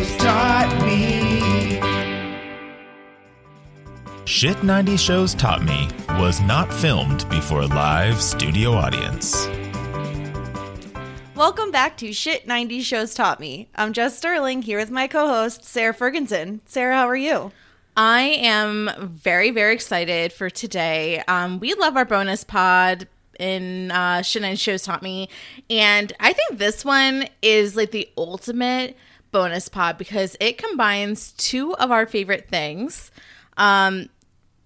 shows taught me. Shit 90 Shows Taught Me was not filmed before a live studio audience. Welcome back to Shit 90 Shows Taught Me. I'm Jess Sterling here with my co host, Sarah Ferguson. Sarah, how are you? I am very, very excited for today. Um, we love our bonus pod in uh, Shit 90 Shows Taught Me. And I think this one is like the ultimate bonus pod because it combines two of our favorite things. Um,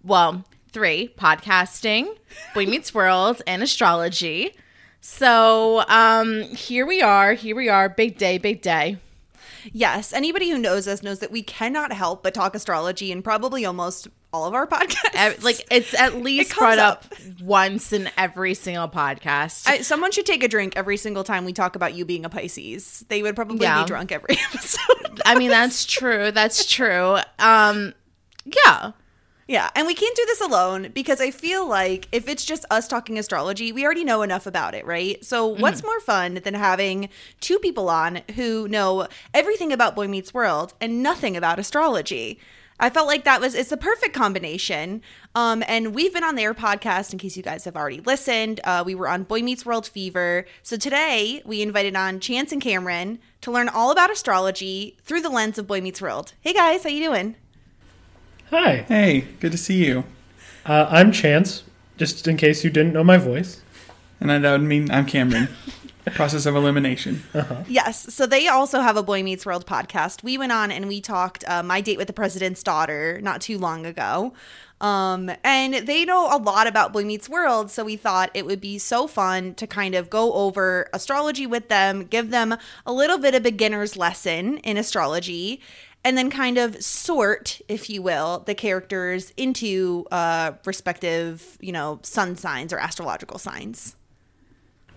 well, three podcasting, Boy Meets World, and astrology. So um, here we are. Here we are. Big day, big day. Yes, anybody who knows us knows that we cannot help but talk astrology in probably almost all of our podcasts. Like it's at least comes brought up. up. once in every single podcast. I, someone should take a drink every single time we talk about you being a Pisces. They would probably Yeah. be drunk every episode. I mean, that's true. That's true. Um, yeah. Yeah, and we can't do this alone because I feel like if it's just us talking astrology, we already know enough about it, right? So, what's more fun than having two people on who know everything about Boy Meets World and nothing about astrology? I felt like that was it's the perfect combination. Um, and we've been on their podcast in case you guys have already listened. Uh, we were on Boy Meets World Fever. So today we invited on Chance and Cameron to learn all about astrology through the lens of Boy Meets World. Hey guys, how you doing? Hi, Hey, good to see you. uh, I'm Chance, just in case you didn't know my voice. And I, that would mean I'm Cameron. Process of elimination. Yes. So they also have a Boy Meets World podcast. We went on and we talked uh, My Date with the President's Daughter not too long ago. Um, and they know a lot about Boy Meets World. So we thought it would be so fun to kind of go over astrology with them, give them a little bit of beginner's lesson in astrology. And then kind of sort, if you will, the characters into uh, respective, you know, sun signs or astrological signs.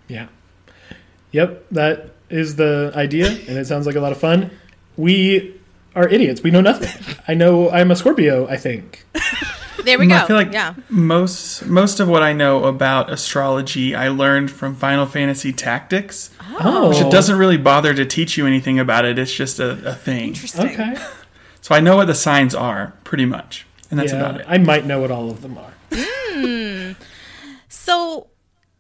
Yeah. Yep, that is the idea, and it sounds like a lot of fun. We are idiots. We know nothing. I know I'm a Scorpio, I think. There we mm, go. I feel like yeah. most most of what I know about astrology I learned from Final Fantasy Tactics, Oh. which it doesn't really bother to teach you anything about it. It's just a, a thing. Interesting. Okay. So I know what the signs are pretty much, and that's yeah, about it. I might know what all of them are. Hmm. So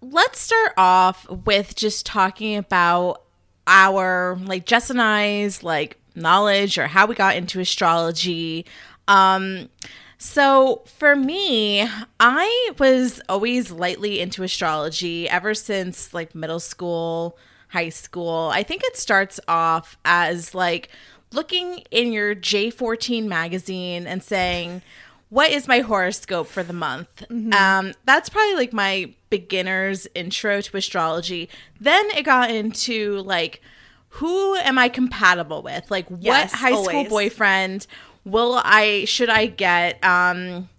let's start off with just talking about our like Jess and I's like knowledge or how we got into astrology. Um so for me, I was always lightly into astrology ever since like middle school, high school. I think it starts off as like looking in your J14 magazine and saying, what is my horoscope for the month? Mm-hmm. Um, that's probably like my beginner's intro to astrology. Then it got into like, who am I compatible with? Like, what Yes, high school boyfriend will I should I get? Um,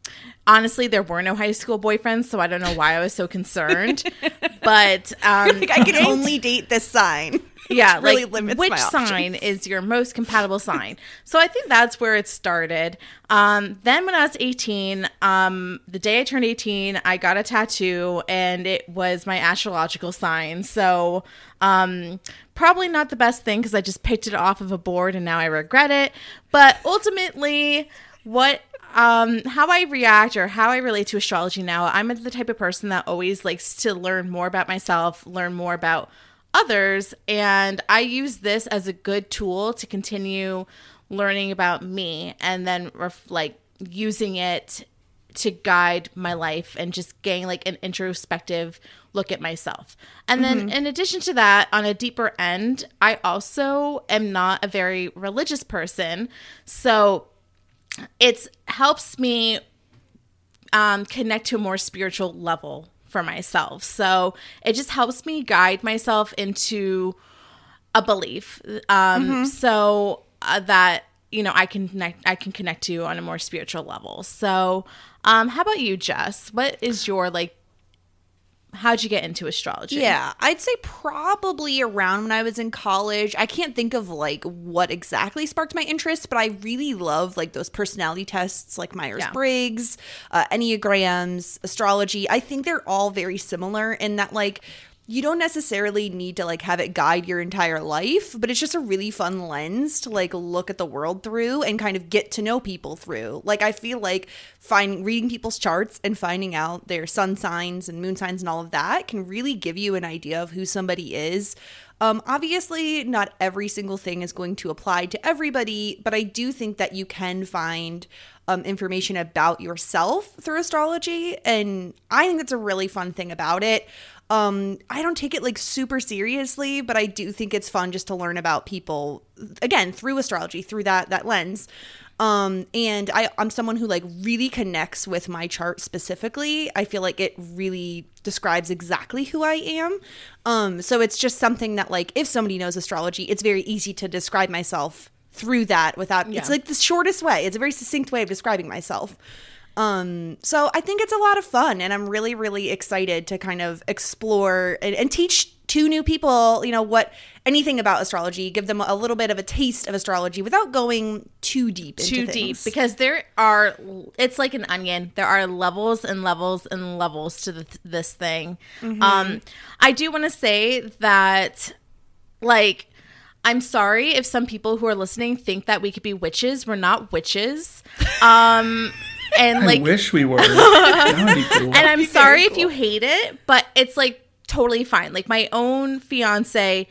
honestly, there were no high school boyfriends, so I don't know why I was so concerned. but um, Like I can only date this sign. yeah, really like limits which sign is your most compatible sign? So I think that's where it started. Um, then when I was 18, um, the day I turned 18, I got a tattoo and it was my astrological sign. So um, probably not the best thing because I just picked it off of a board and now I regret it. But ultimately, what um how i react or how i relate to astrology now i'm the type of person that always likes to learn more about myself learn more about others and i use this as a good tool to continue learning about me and then ref- like using it to guide my life and just gain like an introspective look at myself. And then in addition to that, on a deeper end, I also am not a very religious person. So it helps me um, connect to a more spiritual level for myself. So it just helps me guide myself into a belief. Um, So uh, that you know I can connect, I can connect to on a more spiritual level. So, um, how about you, Jess? What is your like? How'd you get into astrology? Yeah, I'd say probably around when I was in college. I can't think of like what exactly sparked my interest, but I really love like those personality tests like Myers Briggs, uh, Enneagrams, astrology. I think they're all very similar in that like you don't necessarily need to like have it guide your entire life, but it's just a really fun lens to like look at the world through and kind of get to know people through. Like I feel like finding reading people's charts and finding out their sun signs and moon signs and all of that can really give you an idea of who somebody is. Um, obviously, not every single thing is going to apply to everybody, but I do think that you can find um, information about yourself through astrology, and I think that's a really fun thing about it. Um, I don't take it like super seriously, but I do think it's fun just to learn about people again through astrology, through that that lens. Um, and I, I'm someone who like really connects with my chart specifically. I feel like it really describes exactly who I am. Um, so it's just something that like if somebody knows astrology, it's very easy to describe myself through that without it's like the shortest way. It's a very succinct way of describing myself. Um, so I think it's a lot of fun and I'm really, really excited to kind of explore and, and teach two new people, you know, what anything about astrology, give them a little bit of a taste of astrology without going too deep into too things. deep because there are it's like an onion. There are levels and levels and levels to the, this thing. Mm-hmm. um i do want to say that like i'm sorry if some people who are listening think that we could be witches. We're not witches. Um and I like wish we were. that would be cool. and I'm sorry if you hate it, but it's like totally fine. Like my own fiance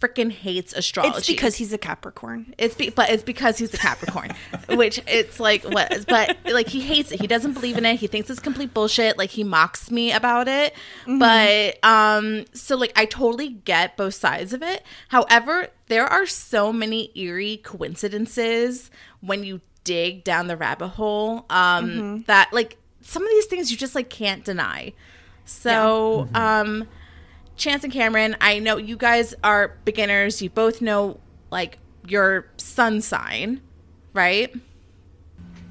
freaking hates astrology. It's because he's a Capricorn. It's be- but it's because he's a Capricorn, which it's like what? But like he hates it. He doesn't believe in it. He thinks it's complete bullshit. Like he mocks me about it. But um, so like I totally get both sides of it. However, there are so many eerie coincidences when you dig down the rabbit hole um that like some of these things you just like can't deny. So um Chance and Cameron, I know you guys are beginners. You both know like your sun sign, right?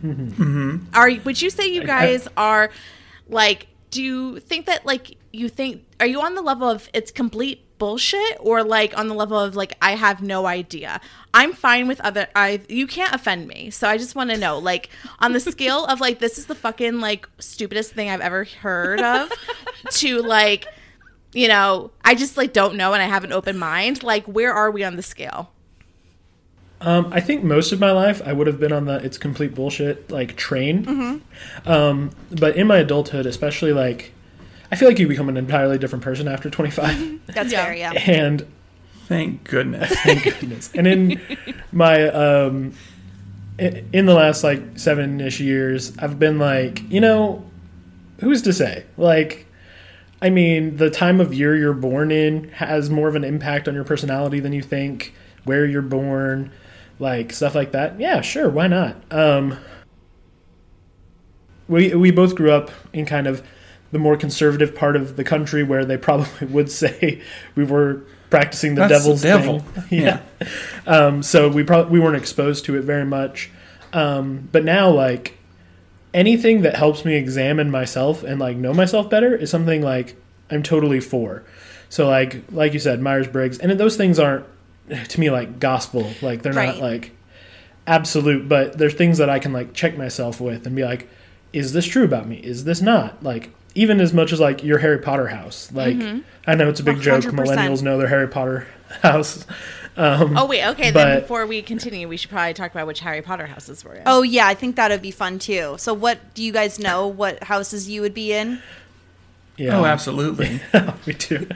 Mm-hmm. Are would you say you guys are like? Do you think that like you think? Are you on the level of it's complete bullshit, or like on the level of like I have no idea? I'm fine with other. I you can't offend me, so I just want to know like on the scale of like this is the fucking like stupidest thing I've ever heard of, to like you know, I just like don't know and I have an open mind. Like, where are we on the scale? Um, I think most of my life I would have been on the it's complete bullshit like train. Um, but in my adulthood, especially like, I feel like you become an entirely different person after 25. That's Yeah. fair, yeah. and Thank goodness. thank goodness. And in my um, in the last like seven ish years, I've been like, you know, who's to say? Like, I mean, the time of year you're born in has more of an impact on your personality than you think. Where you're born, like stuff like that. Yeah, sure, why not? Um, we we both grew up in kind of the more conservative part of the country where they probably would say we were practicing the That's the devil's devil. thing. yeah. Um, so we probably we weren't exposed to it very much. Um, but now like anything that helps me examine myself and like know myself better is something like I'm totally for. So like like you said, Myers Briggs, and those things aren't to me like gospel. Like they're Right. not like absolute, but there's things that I can like check myself with and be like, is this true about me? Is this not? Like even as much as like your Harry Potter house. Like mm-hmm. I know it's a big joke. 100%. Millennials know their Harry Potter house. Um, oh wait, okay. But- then before we continue, we should probably talk about which Harry Potter houses we're in. Oh yeah, I think that would be fun too. So what do you guys know what houses you would be in? Yeah. Oh, absolutely. we do.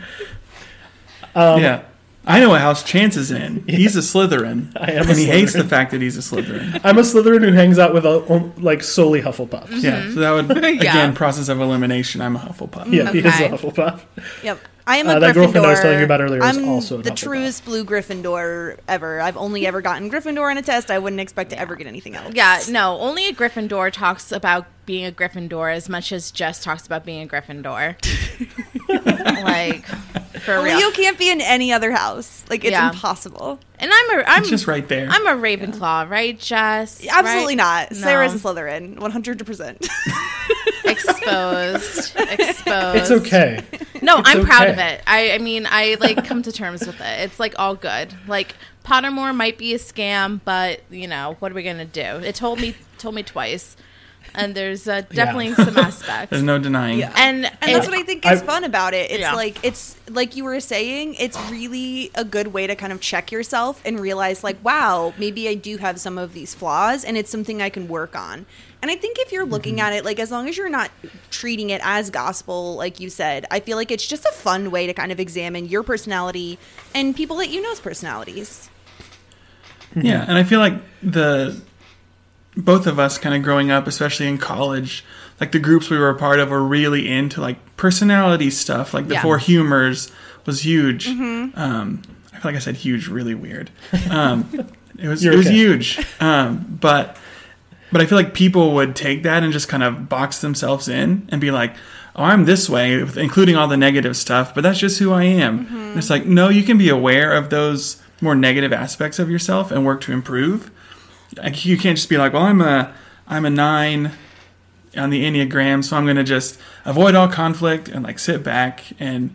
Um, yeah. I know a house Chance is in. He's a Slytherin. I am a and he hates the fact that he's a Slytherin. I'm a Slytherin who hangs out with uh, like solely Hufflepuffs. Yeah. So that would Yeah. again process of elimination. I'm a Hufflepuff. Yeah, he is a Hufflepuff. Yep. I am a Uh, Gryffindor. that girlfriend I was telling you about earlier I'm also the Hufflepuff. truest blue Gryffindor ever. I've only ever gotten Gryffindor in a test. I wouldn't expect to ever get anything else. Yeah, no, only a Gryffindor talks about being a Gryffindor as much as Jess talks about being a Gryffindor. like, for real. you can't be in any other house. Like it's Yeah. impossible. And I'm a, I'm It's just right there. I'm a Ravenclaw, right, Jess? Absolutely Right? not. No. Sarah's a Slytherin, one hundred percent. exposed. Exposed. It's okay. No, It's I'm proud of it. I, I mean, I like come to terms with it. It's like all good. Like Pottermore might be a scam, but you know what are we gonna do? It told me told me twice, and there's uh, definitely some aspects. There's no denying. Yeah. and And that's what I think is I- fun about it. It's Yeah. like it's like you were saying, it's really a good way to kind of check yourself and realize like, wow, maybe I do have some of these flaws and it's something I can work on. And I think if you're looking Mm-hmm. at it like as long as you're not treating it as gospel like you said, I feel like it's just a fun way to kind of examine your personality and people that you know's personalities. Yeah, and I feel like the both of us kind of growing up, especially in college, like the groups we were a part of were really into like personality stuff. Like the Yeah. Four Humors was huge. Um, I feel like I said huge, really weird. Um, it was You're it was okay. huge, um, but but I feel like people would take that and just kind of box themselves in and be like, "Oh, I'm this way," including all the negative stuff. But that's just who I am. And it's like, no, you can be aware of those more negative aspects of yourself and work to improve. Like, you can't just be like, "Well, I'm a I'm a nine on the enneagram, so I'm going to just avoid all conflict and like sit back and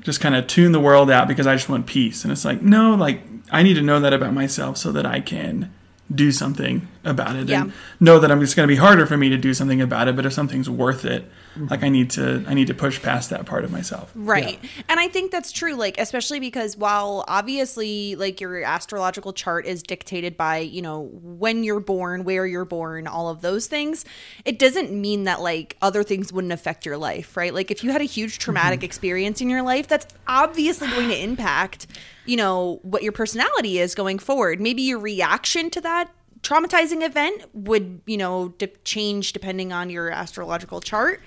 just kind of tune the world out because I just want peace." And it's like, no, like I need to know that about myself so that I can do something about it Yeah. and know that I'm it's going to be harder for me to do something about it but if something's worth it like I need to I need to push past that part of myself Right. And I think that's true, like, especially because while obviously, like, your astrological chart is dictated by, you know, when you're born, where you're born, all of those things, it doesn't mean that, like, other things wouldn't affect your life, right? Like, if you had a huge traumatic mm-hmm. experience in your life, that's obviously going to impact, you know, what your personality is going forward. Maybe your reaction to that traumatizing event would, you know, de- change depending on your astrological chart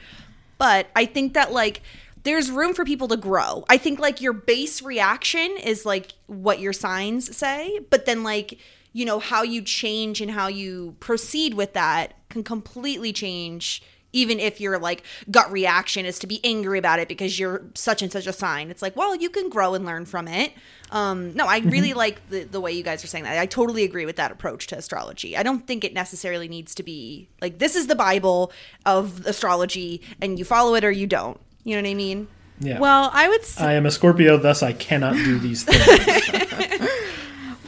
but I think that like there's room for people to grow. I think like your base reaction is like what your signs say, but then like you know how you change and how you proceed with that can completely change even if your like gut reaction is to be angry about it because you're such and such a sign. It's like, well, you can grow and learn from it. Um, no, I really like the, the way you guys are saying that. I totally agree with that approach to astrology. I don't think it necessarily needs to be like this is the Bible of astrology and you follow it or you don't. You know what I mean? Yeah. well, I would say I am a Scorpio, thus I cannot do these things.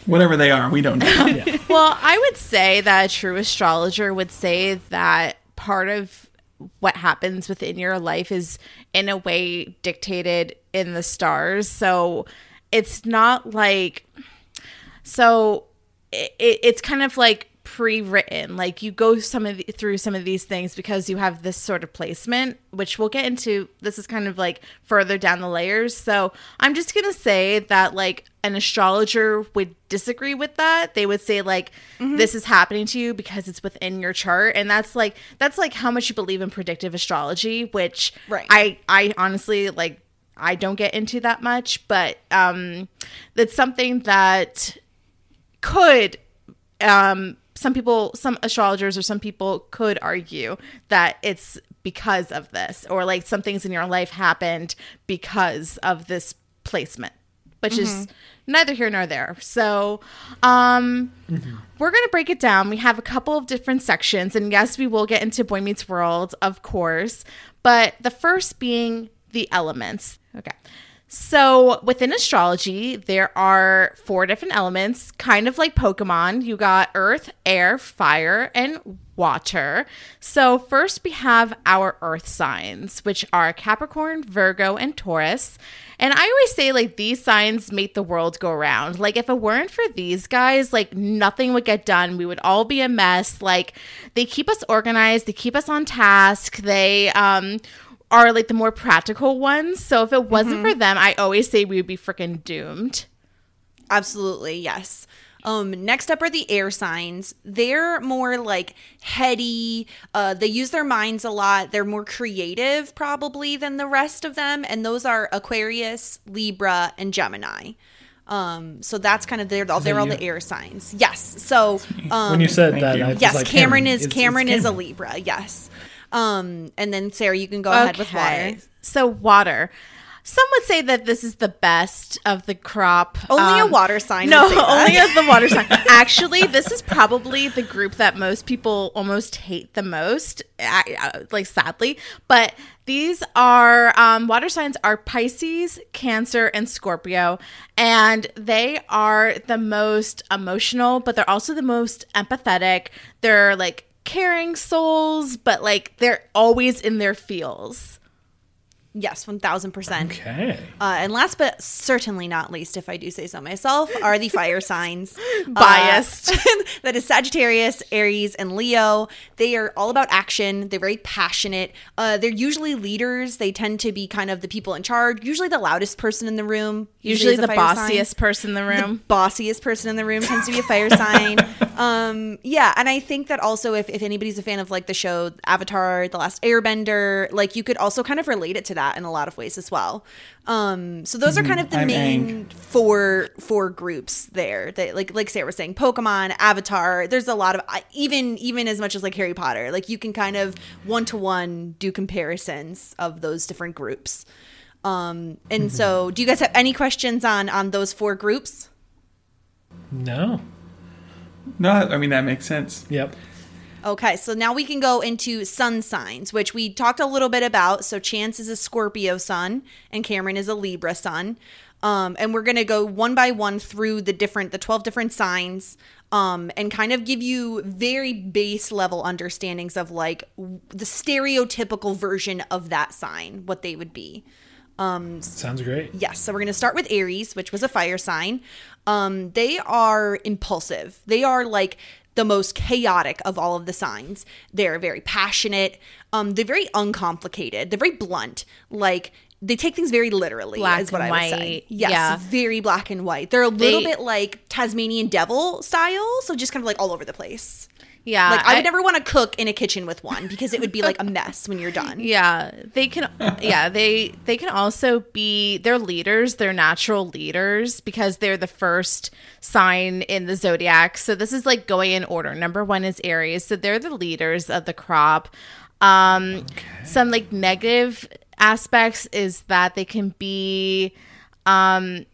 whatever they are we don't know Well, I would say that a true astrologer would say that part of what happens within your life is in a way dictated in the stars. So it's not like so it, it's kind of like pre-written. Like you go some of the, through some of these things because you have this sort of placement which we'll get into. This is kind of like further down the layers. So i'm just gonna say that like an astrologer would disagree with that. They would say like this is happening to you because it's within your chart. And that's like that's like how much you believe in predictive astrology which Right. i i honestly like i don't get into that much. But um that's something that could um some people, some astrologers or some people could argue that it's because of this, or like some things in your life happened because of this placement, which is neither here nor there. So, um, we're going to break it down. We have a couple of different sections, and yes, we will get into Boy Meets World, of course, but the first being the elements. Okay. So, within astrology, there are four different elements, kind of like Pokemon. You got earth, air, fire, and water. So, first we have our earth signs, which are Capricorn, Virgo, and Taurus. And I always say, like, these signs make the world go round. Like, if it weren't for these guys, like, nothing would get done. We would all be a mess. Like, they keep us organized, they keep us on task, they, um, are like the more practical ones. So if it wasn't for them, I always say we would be freaking doomed. Absolutely, yes. Um, next up are the air signs. They're more like heady. Uh, they use their minds a lot. They're more creative, probably, than the rest of them. And those are Aquarius, Libra, and Gemini. Um, so that's kind of they're, all they're all the air signs. Yes. So um, when you said that, you. I yes, like, Cameron is It's- it's Cameron is a Libra. Yes. Um, and then Sarah, you can go ahead with water. So water. Some would say that this is the best of the crop. Only a Um, water sign. No, only of the water sign. Actually, this is probably the group that most people almost hate the most, like sadly. But these are um, water signs are Pisces, Cancer, and Scorpio, and they are the most emotional, but they're also the most empathetic. They're like caring souls, but like they're always in their feels. Yes, one thousand percent. Okay. Uh, and last but certainly not least, if I do say so myself, are the fire signs. Biased. Uh, that is Sagittarius, Aries, and Leo. They are all about action. They're very passionate. Uh, they're usually leaders. They tend to be kind of the people in charge, usually the loudest person in the room. Usually a the fire sign. bossiest person in the room. The bossiest person in the room tends to be a fire sign. Um, yeah, and I think that also if, if anybody's a fan of like the show Avatar, The Last Airbender, like you could also kind of relate it to that in a lot of ways as well. Um, so those are kind of the I'm main Aang. four four groups there. That like like Sarah was saying, Pokemon, Avatar. There's a lot of even even as much as like Harry Potter. Like you can kind of one to one do comparisons of those different groups. Um, and so, do you guys have any questions on on those four groups? No. No, I mean that makes sense. Yep. Okay, so now we can go into sun signs, which we talked a little bit about. So Chance is a Scorpio sun, and Cameron is a Libra sun. Um, and we're gonna go one by one through the different, the twelve different signs, um, and kind of give you very base level understandings of like w- the stereotypical version of that sign, what they would be. Sounds great. Yes. So we're going to start with Aries, which was a fire sign. Um, they are impulsive. They are like the most chaotic of all of the signs. They're very passionate. Um, they're very uncomplicated. They're very blunt. Like they take things very literally. Black is what and I would say. white. Yes, Yeah. very black and white. They're a little They- bit like Tasmanian devil style, so just kind of like all over the place. Yeah, Like I would never want to cook in a kitchen with one because it would be like a mess when you're done. Yeah, they can. yeah, they they can also be they're leaders. They're natural leaders because they're the first sign in the zodiac. So this is like going in order. Number one is Aries. So they're the leaders of the crop. Um, some like negative aspects is that they can be, um,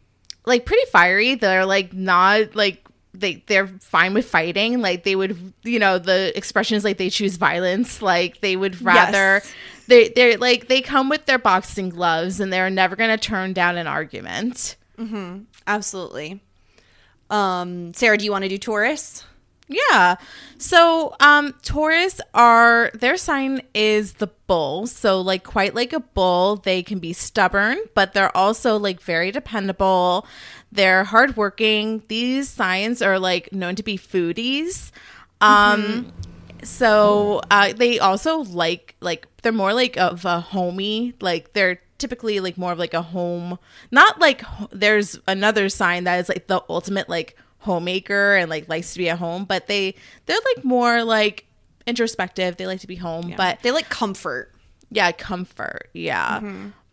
like pretty fiery. They're like not like they they're fine with fighting. Like they would, you know, the expression is like they choose violence. Like they would rather Yes. they they're like they come with their boxing gloves and they're never gonna turn down an argument. Absolutely. Um, Sarah, do you want to do Taurus? Yeah. So, um, Taurus are their sign is the bull. So, like, quite like a bull, they can be stubborn, but they're also like very dependable. They're hardworking. These signs are like known to be foodies. Um, so uh, they also like like they're more like of a homey. Like they're typically like more of like a home. Not like there's another sign that is like the ultimate like homemaker and like likes to be at home, but they they're like more like introspective. They like to be home, but They like comfort. yeah, comfort. Yeah.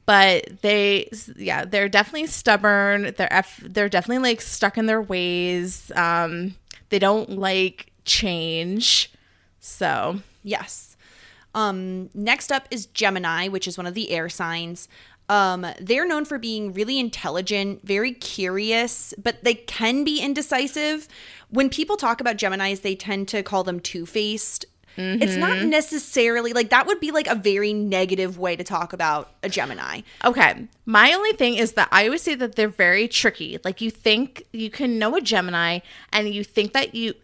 But they, yeah, they're definitely stubborn. They're eff- they're definitely like stuck in their ways. Um, they don't like change. So, Yes. Um, next up is Gemini, which is one of the air signs. Um, they're known for being really intelligent, very curious, but they can be indecisive. When people talk about Geminis, they tend to call them two faced. It's not mm-hmm. necessarily like that would be like a very negative way to talk about a Gemini. Okay. My only thing is that I always say that they're very tricky. Like you think you can know a Gemini and you think that you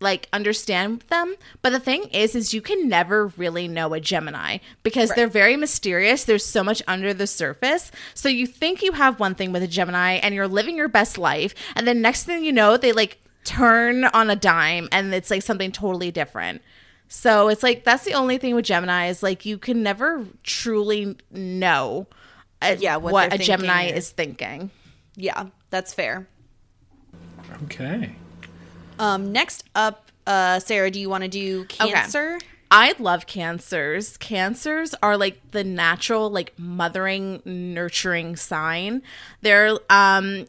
like understand them, but the thing is is you can never really know a Gemini because they're very mysterious. There's so much under the surface. So you think you have one thing with a Gemini and you're living your best life and then next thing you know they like turn on a dime and it's like something totally different. So it's like that's the only thing with Gemini is like you can never truly know uh, Yeah, what what, a Gemini thinking or- is thinking. Yeah, that's fair. Okay. Um, next up, uh, Sarah, do you want to do Cancer? I love cancers. Cancers are like the natural, like mothering, nurturing sign. They're um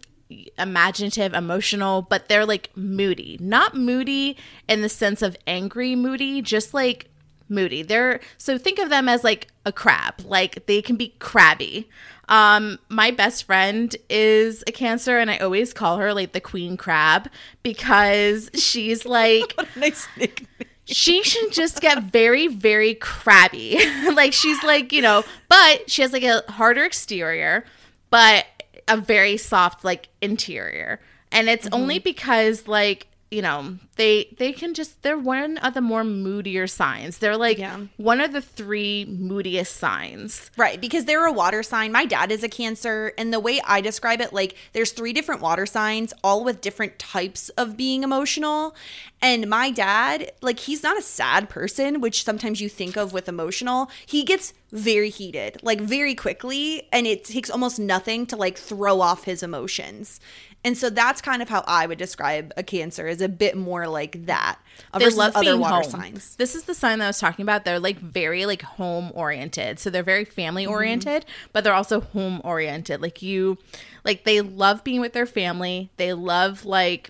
imaginative, emotional, but they're like moody. Not moody in the sense of angry moody, just like moody. They're so think of them as like a crab. Like they can be crabby. Um my best friend is a cancer and I always call her like the queen crab because she's like nice nickname. she should just get very very crabby like she's like you know but she has like a harder exterior but a very soft like interior. And it's only mm-hmm. because like you know they they can just they're one of the more moodier signs they're like Yeah. one of the three moodiest signs Right, because they're a water sign. My dad is a Cancer, and the way I describe it, like there's three different water signs, all with different types of being emotional. And my dad, like he's not a sad person, which sometimes you think of with emotional. He gets very heated, like very quickly, and it takes almost nothing to like throw off his emotions. And so that's kind of how I would describe a Cancer is a bit more like that. they love other being water home. signs. This is the sign that I was talking about. They're like very like home oriented. So they're very family Mm-hmm. oriented, but they're also home oriented. Like you like they love being with their family. They love like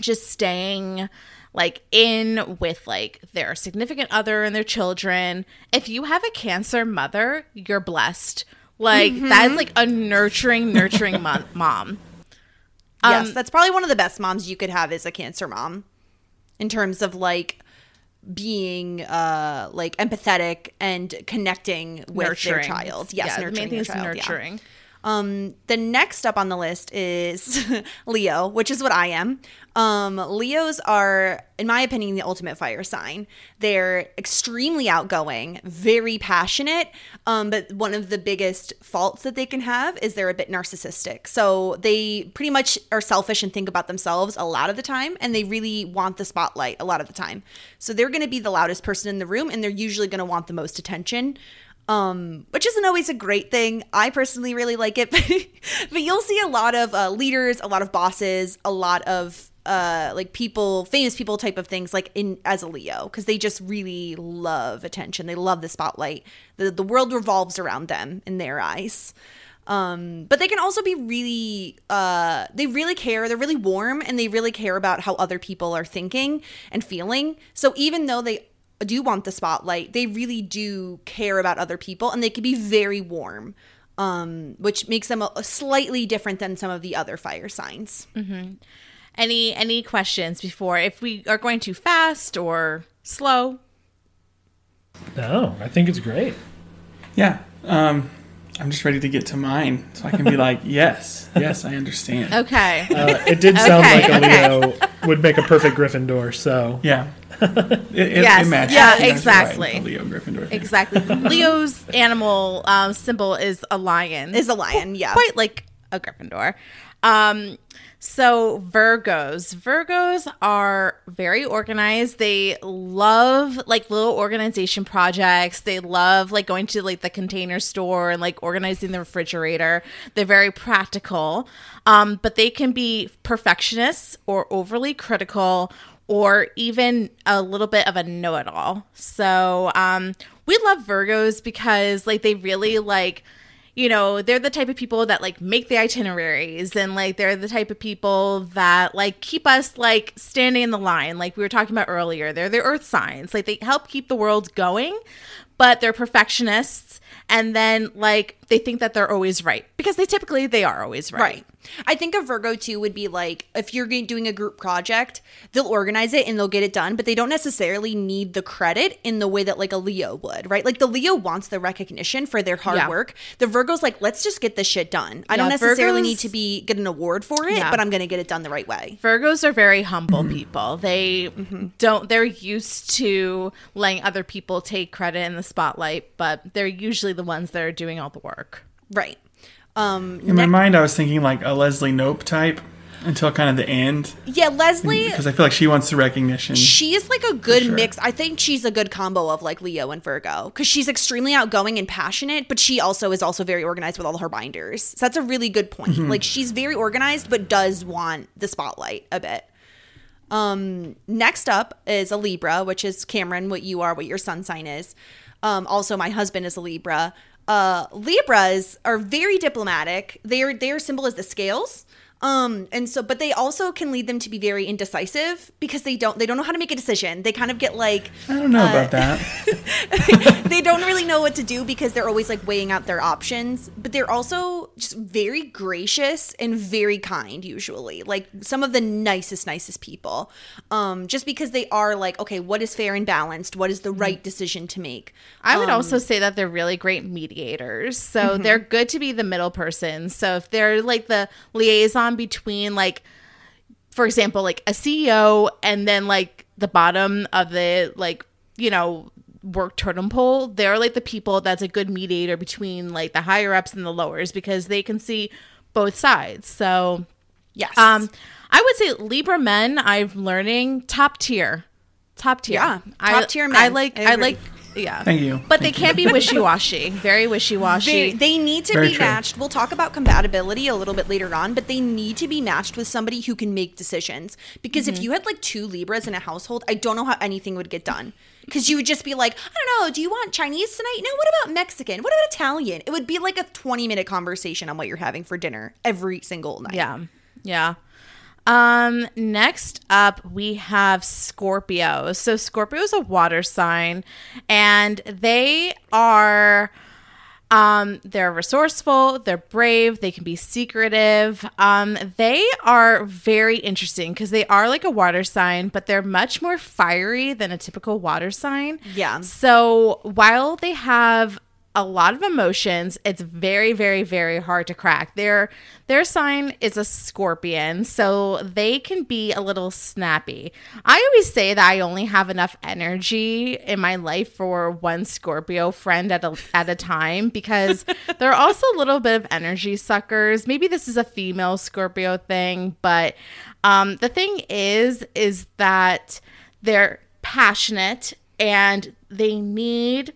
just staying like in with like their significant other and their children. If you have a cancer mother, you're blessed. Like Mm-hmm. that is like a nurturing, nurturing mo- mom. yes, Um, that's probably one of the best moms you could have is a cancer mom in terms of like being uh like empathetic and connecting with their child. Yes, yeah, the nurturing main thing is child, yeah. Um, the next up on the list is Leo, which is what I am. Um, Leos are, in my opinion, the ultimate fire sign. They're extremely outgoing, very passionate. Um, but one of the biggest faults that they can have is they're a bit narcissistic. So they pretty much are selfish and think about themselves a lot of the time, and they really want the spotlight a lot of the time. So they're going to be the loudest person in the room, and they're usually going to want the most attention um, which isn't always a great thing. I personally really like it, but you'll see a lot of uh, leaders, a lot of bosses, a lot of uh like people famous people type of things like in as a leo because they just really love attention. They love the spotlight. The, the world revolves around them in their eyes. Um but they can also be really uh they really care. They're really warm and they really care about how other people are thinking and feeling. So even though they do want the spotlight they really do care about other people and they can be very warm um which makes them a, a slightly different than some of the other fire signs Any any questions before if we are going too fast or slow? No, I think it's great. Yeah. Um, I'm just ready to get to mine so I can be like, yes, yes, I understand. Okay. Uh, it did sound Okay, like a. Leo would make a perfect Gryffindor. So Yeah. It, it, Yes, it matches. yeah, It matches exactly. right, Leo Gryffindor. thing. exactly. Leo's animal um, symbol is a lion. is a lion yeah quite like a Gryffindor. Um, so Virgos, Virgos are very organized. They love like little organization projects. They love like going to like the container store and like organizing the refrigerator. They're very practical, um, but they can be perfectionists or overly critical or even a little bit of a know-it-all. So um, we love Virgos because like they really like you know, they're the type of people that like make the itineraries and like they're the type of people that like keep us like standing in the line, like we were talking about earlier. They're the earth signs. Like they help keep the world going, but they're perfectionists and then like they think that they're always right because they typically they are always right. Right. I think a Virgo too would be like if you're doing a group project, they'll organize it and they'll get it done, but they don't necessarily need the credit in the way that like a Leo would, right? Like the Leo wants the recognition for their hard Yeah. work. The Virgo's like, let's just get this shit done. I don't necessarily Virgos- need to be get an award for it, Yeah. but I'm gonna get it done the right way. Virgos are very humble mm-hmm. people. They mm-hmm. don't they're used to letting other people take credit in the spotlight, but they're usually the ones that are doing all the work. Right. Um In my mind, I was thinking like a Leslie Knope type until kind of the end yeah, Leslie because I feel like she wants the recognition. she is like a good sure. mix. I think she's a good combo of like Leo and Virgo because she's extremely outgoing and passionate, but she also is also very organized with all her binders. So that's a really good point. Like she's very organized, but does want the spotlight a bit. Um, next up is a Libra, which is Cameron, what you are, what your sun sign is. Um, also, my husband is a Libra. Uh, Libras are very diplomatic. Their their symbol is the scales. Um, and so, but they also can lead them to be very indecisive because they don't they don't know how to make a decision. They kind of get like I don't know uh, about that. they don't really know what to do because they're always like weighing out their options but they're also just very gracious and very kind usually like some of the nicest nicest people um just because they are like okay what is fair and balanced what is the right decision to make I would also say that they're really great mediators. So they're good to be the middle person. So if they're like the liaison between like for example, like a CEO and then like the bottom of the like, you know, work totem pole, they're like the people that's a good mediator between like the higher ups and the lowers because they can see both sides. So yes um I would say Libra men i'm learning top tier. Top tier. Yeah, I- top tier men. I like I I, like yeah. Thank you. But Thank they can't be wishy washy. Very wishy they, washy. they need to Very be true. matched. We'll talk about compatibility a little bit later on, but they need to be matched with somebody who can make decisions. Because Mm-hmm. if you had like two Libras in a household, I don't know how anything would get done. Because you would just be like, I don't know, do you want Chinese tonight? No, what about Mexican? What about Italian? It would be like a 20 minute conversation on what you're having for dinner every single night. Yeah. Yeah. Um next up we have Scorpio. So Scorpio is a water sign and they are um they're resourceful, they're brave, they can be secretive. Um they are very interesting because they are like a water sign, but they're much more fiery than a typical water sign. Yeah. So while they have a lot of emotions, it's very, very, very hard to crack. Their their sign is a scorpion, so they can be a little snappy. I always say that I only have enough energy in my life for one Scorpio friend at a at a time because they're also a little bit of energy suckers. Maybe this is a female Scorpio thing, but um, the thing is, is that they're passionate and they need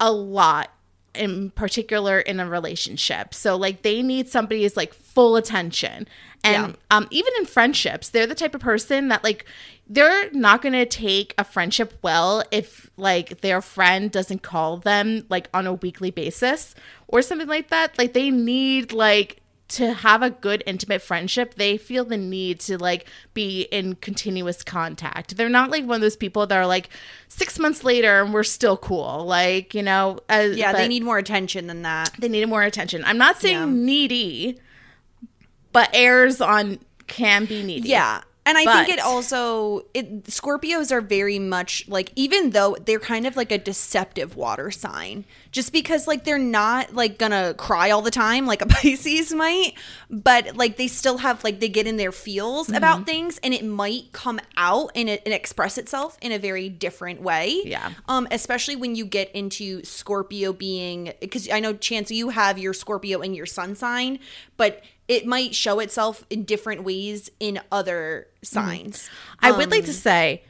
a lot in particular in a relationship. So like they need somebody's like full attention. And Yeah. um even in friendships, they're the type of person that like they're not going to take a friendship well if like their friend doesn't call them like on a weekly basis or something like that. Like they need like to have a good intimate friendship, they feel the need to like be in continuous contact. They're not like one of those people that are like six months later and we're still cool. Like, you know, uh, Yeah, they need more attention than that. they needed more attention. I'm not saying Yeah. needy, but airs on can be needy. Yeah. And I think it also it Scorpios are very much like even though they're kind of like a deceptive water sign just because like they're not like gonna cry all the time like a Pisces might but like they still have like they get in their feels Mm-hmm. about things and it might come out and it and express itself in a very different way Yeah. um especially when you get into Scorpio being because I know Chance you have your Scorpio in your sun sign but it might show itself in different ways in other signs. I would like Um, to say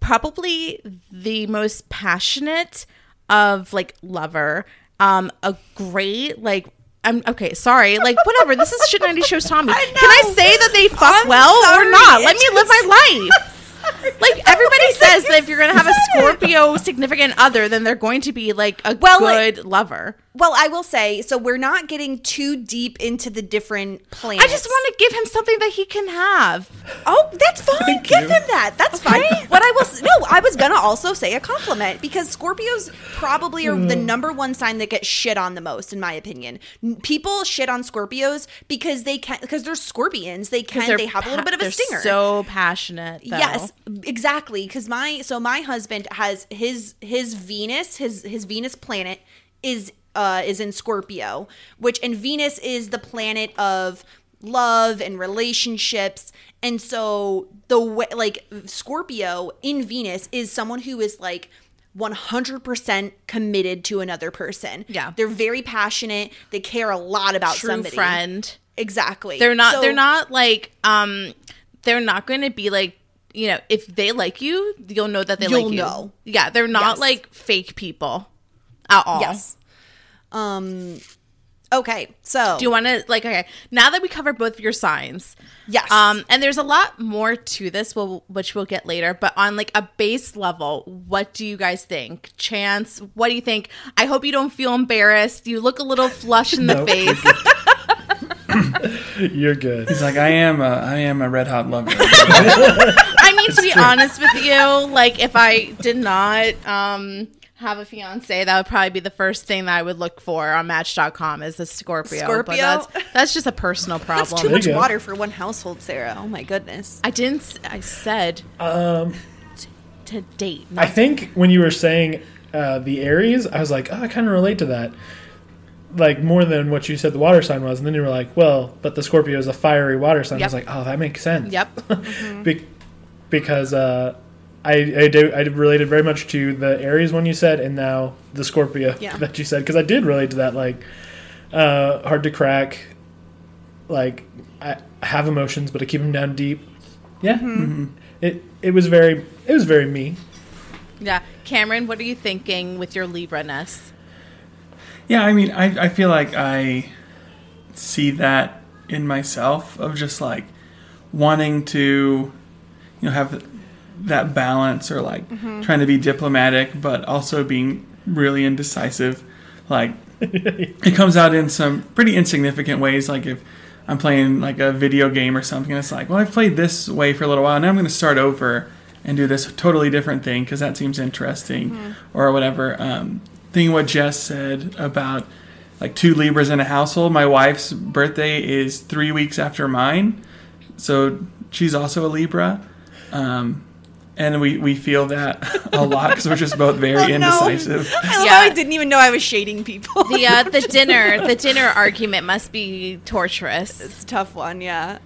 probably the most passionate of like lover, um, a great like I'm okay, sorry. Like whatever. This is shit ninety shows Taught Me. Can I say that they fuck I'm well sorry, or not? Let me live my life. Like everybody says that if you're going to have a Scorpio significant other, then they're going to be like a Well, like- good lover. Well, I will say, so we're not getting too deep into the different planets. I just want to give him something that he can have. Oh, that's fine. Give him that. That's fine. What I was no, I was gonna also say a compliment because Scorpios probably are the hmm. number one sign that gets shit on the most, in my opinion. People shit on Scorpios because they can because they're scorpions. They can They're they have a little bit of a they're stinger. So passionate. though. Yes, exactly. Because my so my husband has his his Venus his his Venus planet is uh is in Scorpio, which and Venus is the planet of love and relationships, and so the way like Scorpio in Venus is someone who is like. 100% committed to another person. Yeah. They're very passionate. They care a lot about True somebody. friend. Exactly. They're not. So- they're not like. Um, they're not going to be like. You know, if they like you, you'll know that they You'll like you. know. Yeah, they're not Yes. like fake people at all. Yes. Um okay, so Do you want to like? Okay, now that we covered both of your signs, Yes. Um, and there's a lot more to this, we'll, which we'll get later. But on like a base level, what do you guys think? Chance, what do you think? I hope you don't feel embarrassed. You look a little flush in the Nope. face. You're good. He's like, I am a, I am a red hot lover. I mean, to be honest with you, like if I did not um have a fiance, that would probably be the first thing that I would look for on Match.com is the Scorpio. But Scorpio? that's that's just a personal That's problem. too There much you go. water for one household, Sarah. Oh my goodness. I didn't. I said Um, t- to date. I think when you were saying uh, the Aries, I was like, oh, I kind of relate to that. Like more than what you said the water sign was, and then you were like, well, but the Scorpio is a fiery water sign. I was like, oh, that makes sense. Yep. Be- because uh, I I, do, I related very much to the Aries one you said, and now the Scorpio Yeah. that you said because I did relate to that. Like uh, hard to crack. Like I have emotions, but I keep them down deep. Yeah, it it was very it was very me. Yeah. Cameron, what are you thinking with your Libra ness? Yeah, I mean, I, I feel like I see that in myself of just like wanting to, you know, have that balance or like trying to be diplomatic, but also being really indecisive. Like, it comes out in some pretty insignificant ways. Like, if I'm playing like a video game or something, it's like, well, I've played this way for a little while, now I'm going to start over and do this totally different thing because that seems interesting or whatever. Um, thinking what Jess said about like two Libras in a household. My wife's birthday is three weeks after mine, so she's also a Libra. Um, and we, we feel that a lot because we're just both very Oh, no. indecisive. I Yeah. how I didn't even know I was shading people. The uh, the dinner the dinner argument must be torturous. it's a tough one, yeah.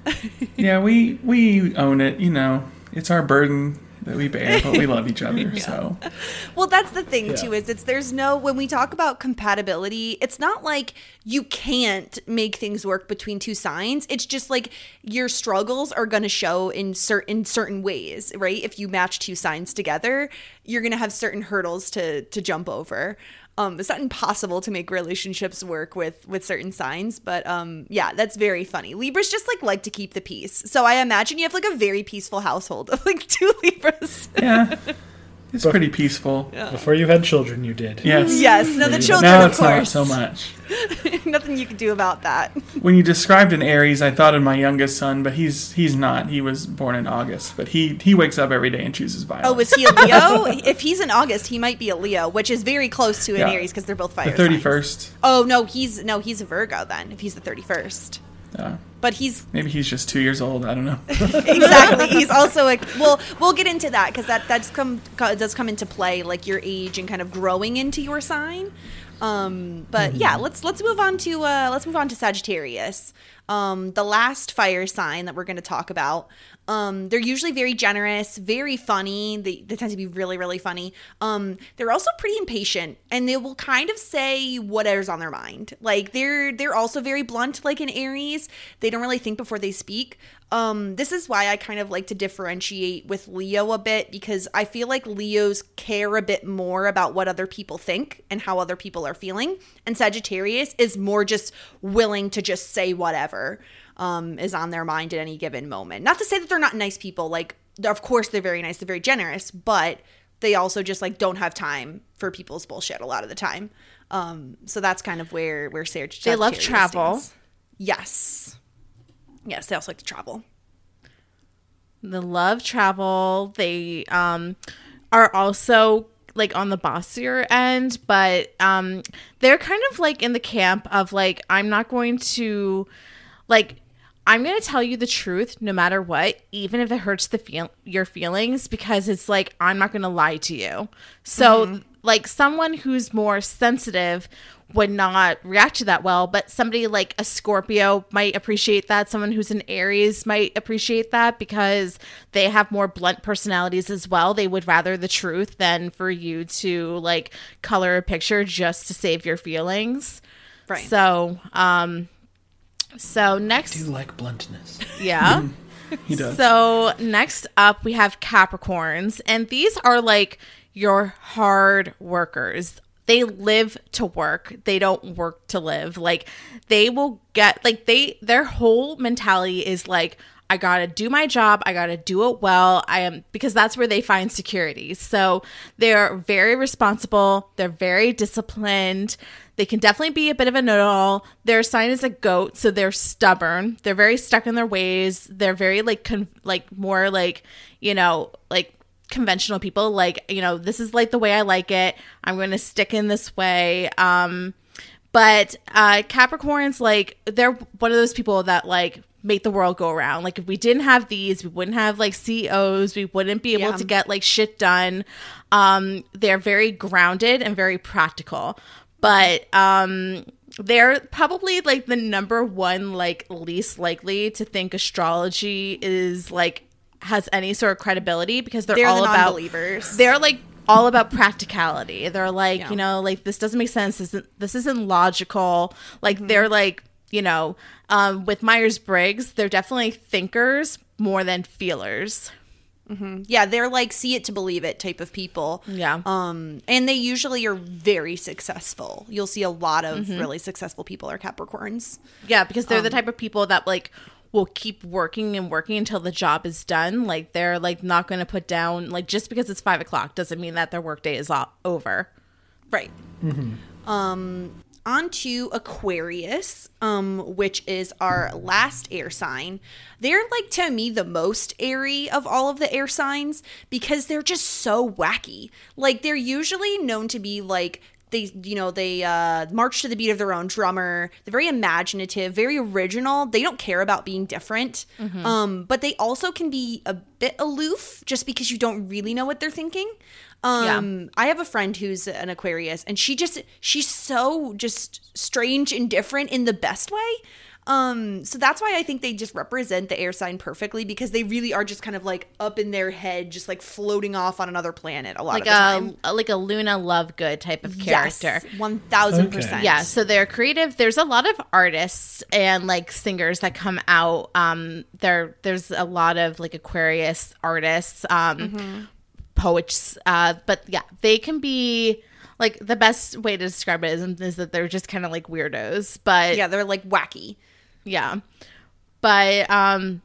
Yeah, we we own it. You know, it's our burden that we bear, but we love each other. So Well, that's the thing Yeah. too is it's there's no when we talk about compatibility, it's not like you can't make things work between two signs. It's just like your struggles are going to show in certain certain ways, right? If you match two signs together, you're going to have certain hurdles to to jump over. Um, it's not impossible to make relationships work with with certain signs, but um, yeah, that's very funny. Libras just like like to keep the peace, so I imagine you have like a very peaceful household of like two Libras. yeah, it's pretty peaceful. Before you had children, you did. Yes. yes, no, the children, now of it's not so much. Nothing you can do about that. When you described an Aries, I thought of my youngest son, but he's he's not. He was born in August, but he he wakes up every day and chooses violence. Oh, is he a Leo? if he's in August, he might be a Leo, which is very close to an Yeah. Aries because they're both fire. the thirty signs. first? Oh no, he's no, he's a Virgo then. If he's the thirty first, Uh, but he's maybe he's just two years old. I don't know. exactly. He's also a. Well, we'll get into that because that that's come does come into play, like your age and kind of growing into your sign. Um, but yeah, let's let's move on to uh, let's move on to Sagittarius. Um, the last fire sign that we're going to talk about. Um, they're usually very generous, very funny. They, they tend to be really, really funny. Um, they're also pretty impatient, and they will kind of say whatever's on their mind. Like they're they're also very blunt, like an Aries. They don't really think before they speak. Um, this is why I kind of like to differentiate with Leo a bit because I feel like Leos care a bit more about what other people think and how other people are feeling, and Sagittarius is more just willing to just say whatever um, is on their mind at any given moment. Not to say that they're not nice people. Like of course they're very nice, they're very generous, but they also just like don't have time for people's bullshit a lot of the time. Um, so that's kind of where where Sarah They love travel. stands. Yes, yes, they also like to travel. the love travel they um are also like on the bossier end but um they're kind of like in the camp of like i'm not going to like i'm going to tell you the truth no matter what even if it hurts the feel your feelings because it's like i'm not going to lie to you. So like someone who's more sensitive would not react to that well but somebody like a scorpio might appreciate that. Someone who's an aries might appreciate that because they have more blunt personalities as well. They would rather the truth than for you to like color a picture just to save your feelings. Right. so um so next do like bluntness. yeah mm-hmm. He does. so next up, we have Capricorns, and these are like your hard workers. They live to work. They don't work to live. Like they will get like they their whole mentality is like I got to do my job. I got to do it well. I am because that's where they find security. So they're very responsible. They're very disciplined. They can definitely be a bit of a know-it-all. Their sign is a goat, so they're stubborn. They're very stuck in their ways. They're very like con- like more like you know like conventional people. Like you know this is like the way I like it. I'm going to stick in this way. Um, but uh Capricorns like they're one of those people that like make the world go around. Like if we didn't have these, we wouldn't have like CEOs, we wouldn't be able Yeah. to get like shit done. Um they're very grounded and very practical. But um they're probably like the number one like least likely to think astrology is like has any sort of credibility because they're, They're all the about non-believers. they're like all about practicality. They're like, Yeah. you know, like this doesn't make sense. This isn't this isn't logical. Like Mm-hmm. they're like, you know, um, with Myers Briggs, they're definitely thinkers more than feelers. Yeah, they're like see it to believe it type of people. Yeah. Um, and they usually are very successful. You'll see a lot of Mm-hmm. really successful people are Capricorns. Yeah, because they're Um, the type of people that like will keep working and working until the job is done. Like they're like not going to put down like just because it's five o'clock doesn't mean that their workday is o- over. Right. Um, on to Aquarius, um, which is our last air sign. They're like to me the most airy of all of the air signs because they're just so wacky. Like they're usually known to be like they you know they uh march to the beat of their own drummer. They're very imaginative very original. They don't care about being different. Um but they also can be a bit aloof just because you don't really know what they're thinking. Um i have a friend who's an aquarius and she just she's so just strange and different in the best way um so that's why i think they just represent the air sign perfectly because they really are just kind of like up in their head just like floating off on another planet a lot Like of the time a like a Luna Lovegood type of character. Yes, one thousand percent. Okay. Yeah, so they're creative. There's a lot of artists and like singers that come out. Um, there there's a lot of like Aquarius artists, um, poets. Uh, but yeah, they can be like the best way to describe it is, is that they're just kind of like weirdos. But yeah, they're like wacky. Yeah. But um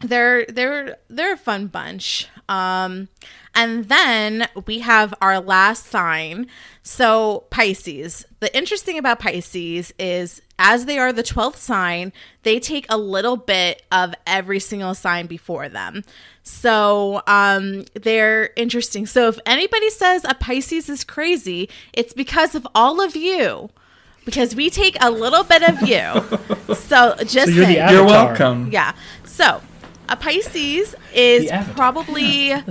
they're they're they're a fun bunch. Um and then we have our last sign. So pisces. The interesting about pisces is as they are the 12th sign they take a little bit of every single sign before them. So um they're interesting. So if anybody says a pisces is crazy it's because of all of you because we take a little bit of you so just So you're the saying. You're welcome. Yeah. So a Pisces is The Avatar. probably out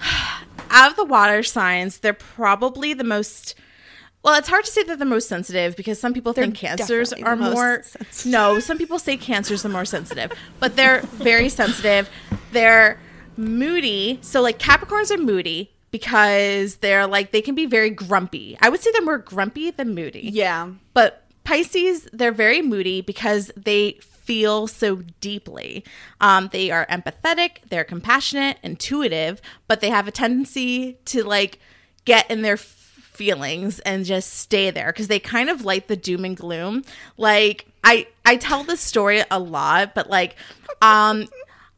of the water signs. They're probably the most. Well, it's hard to say they're the most sensitive because some people think cancers are more. sensitive. No, some people say cancers are more sensitive, but they're very sensitive. They're moody. So, like Capricorns are moody because they're like they can be very grumpy. I would say they're more grumpy than moody. Yeah. But Pisces, they're very moody because they feel so deeply. Um, they are empathetic, they're compassionate, intuitive, but they have a tendency to like get in their feelings and just stay there because they kind of like the doom and gloom. Like I, I tell this story a lot, but like, um,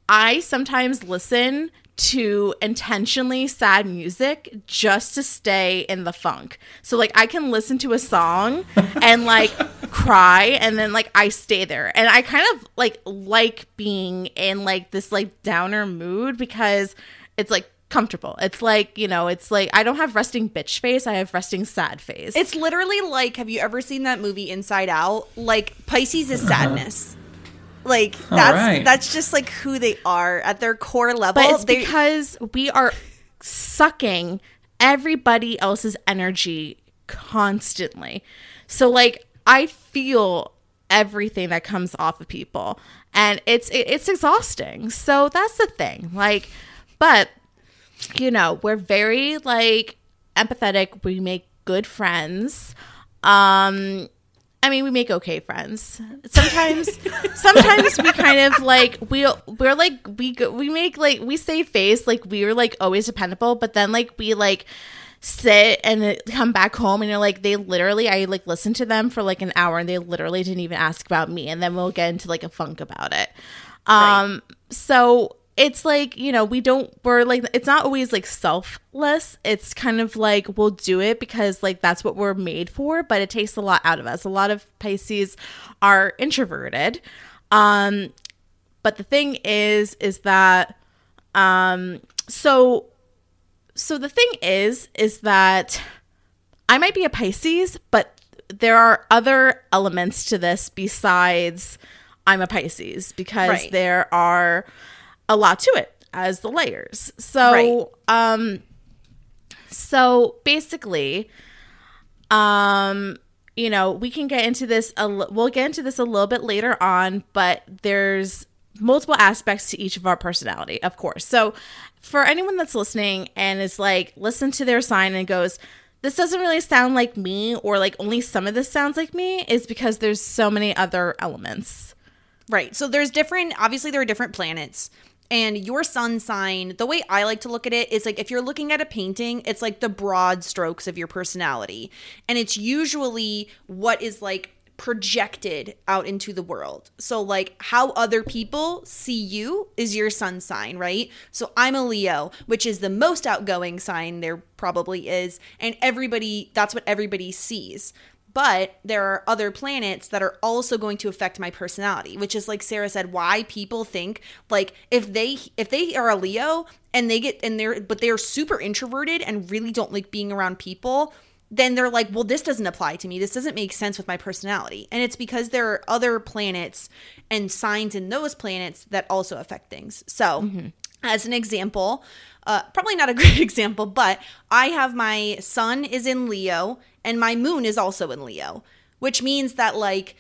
I sometimes listen to intentionally sad music just to stay in the funk. So like I can listen to a song and like cry and then like I stay there. And I kind of like like being in like this like downer mood because it's like comfortable. It's like, you know, it's like I don't have resting bitch face, I have resting sad face. It's literally like, have you ever seen that movie Inside Out? Like Pisces is sadness. Like that's right. that's just like who they are at their core level. but it's They- because we are sucking everybody else's energy constantly. So like I feel everything that comes off of people and it's it- it's exhausting. So that's the thing. Like but you know, we're very like empathetic. We make good friends. Um I mean, we make okay friends. Sometimes, sometimes we kind of like we we're like we go, we make like we say face like we're like always dependable, but then like we like sit and come back home and you're like they literally I like listened to them for like an hour and they literally didn't even ask about me and then we'll get into like a funk about it. Um so it's like, you know, we don't we're like it's not always like selfless. It's kind of like we'll do it because like that's what we're made for, but it takes a lot out of us. A lot of Pisces are introverted. Um but the thing is is that um so so the thing is is that I might be a Pisces, but there are other elements to this besides I'm a Pisces because Right. there are a lot to it as the layers. So Right. um so basically um you know, we can get into this a li- we'll get into this a little bit later on, but there's multiple aspects to each of our personality, of course. So for anyone that's listening and is like listen to their sign and goes this doesn't really sound like me or like only some of this sounds like me is because there's so many other elements. Right. So there's different, obviously, there are different planets. And your sun sign, the way I like to look at it is like if you're looking at a painting, it's like the broad strokes of your personality. And it's usually what is like projected out into the world. So, like how other people see you is your sun sign, right? So, I'm a Leo, which is the most outgoing sign there probably is. And everybody, that's what everybody sees but there are other planets that are also going to affect my personality which is like sarah said why people think like if they if they are a leo and they get and they're but they're super introverted and really don't like being around people then they're like well this doesn't apply to me. This doesn't make sense with my personality. And it's because there are other planets and signs in those planets that also affect things. So as an example uh, probably not a great example but i have my son is in leo and my moon is also in leo which means that like